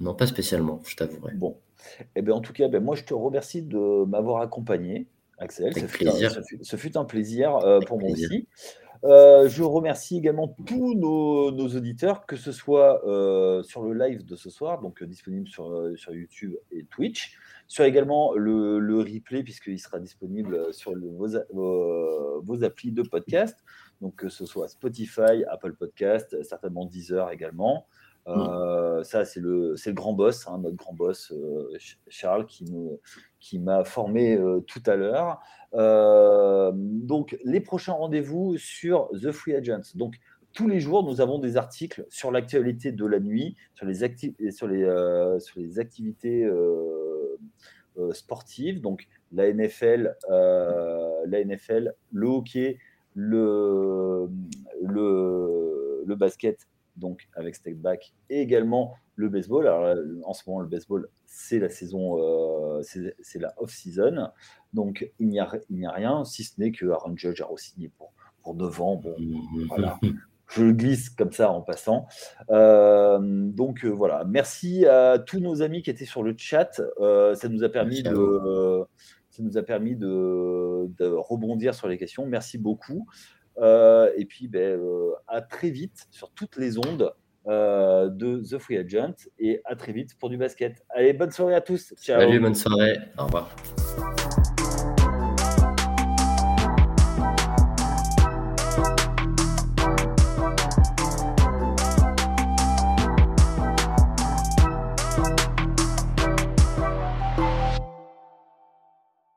Non, pas spécialement, je t'avouerai. Bon. Eh bien, en tout cas, ben, moi, je te remercie de m'avoir accompagné, Axel. ce, Fut un, ce, fut un plaisir euh, pour moi aussi. Euh, je remercie également tous nos, auditeurs, que ce soit euh, sur le live de ce soir, donc disponible sur, sur YouTube et Twitch, sur également le, le replay, puisqu'il sera disponible sur vos, vos, applis de podcast, donc que ce soit Spotify, Apple Podcast, certainement Deezer également. Mm. Euh, ça, c'est le, grand boss, hein, notre grand boss, euh, Charles, qui, m'a formé euh, tout à l'heure. donc, les prochains rendez-vous sur The Free Agents. Donc, tous les jours, nous avons des articles sur l'actualité de la nuit, sur les, les, sur les activités sportives, donc la NFL, la NFL, le hockey, le basket donc avec Step Back, et également le baseball. Alors en ce moment, le baseball, c'est la saison, euh, c'est la off-season, donc il n'y a, a, rien, si ce n'est que Aaron Judge a re-signé pour, pour 9 ans. Bon, voilà. Je le glisse comme ça en passant. Euh, donc euh, voilà, merci à tous nos amis qui étaient sur le chat. ça nous a permis de, ça nous a permis de, de, rebondir sur les questions. Merci beaucoup. Euh, et puis, ben, euh, à très vite sur toutes les ondes euh, de The Free Agent et à très vite pour du basket. Allez, bonne soirée à tous. Salut, bonne soirée. Au revoir.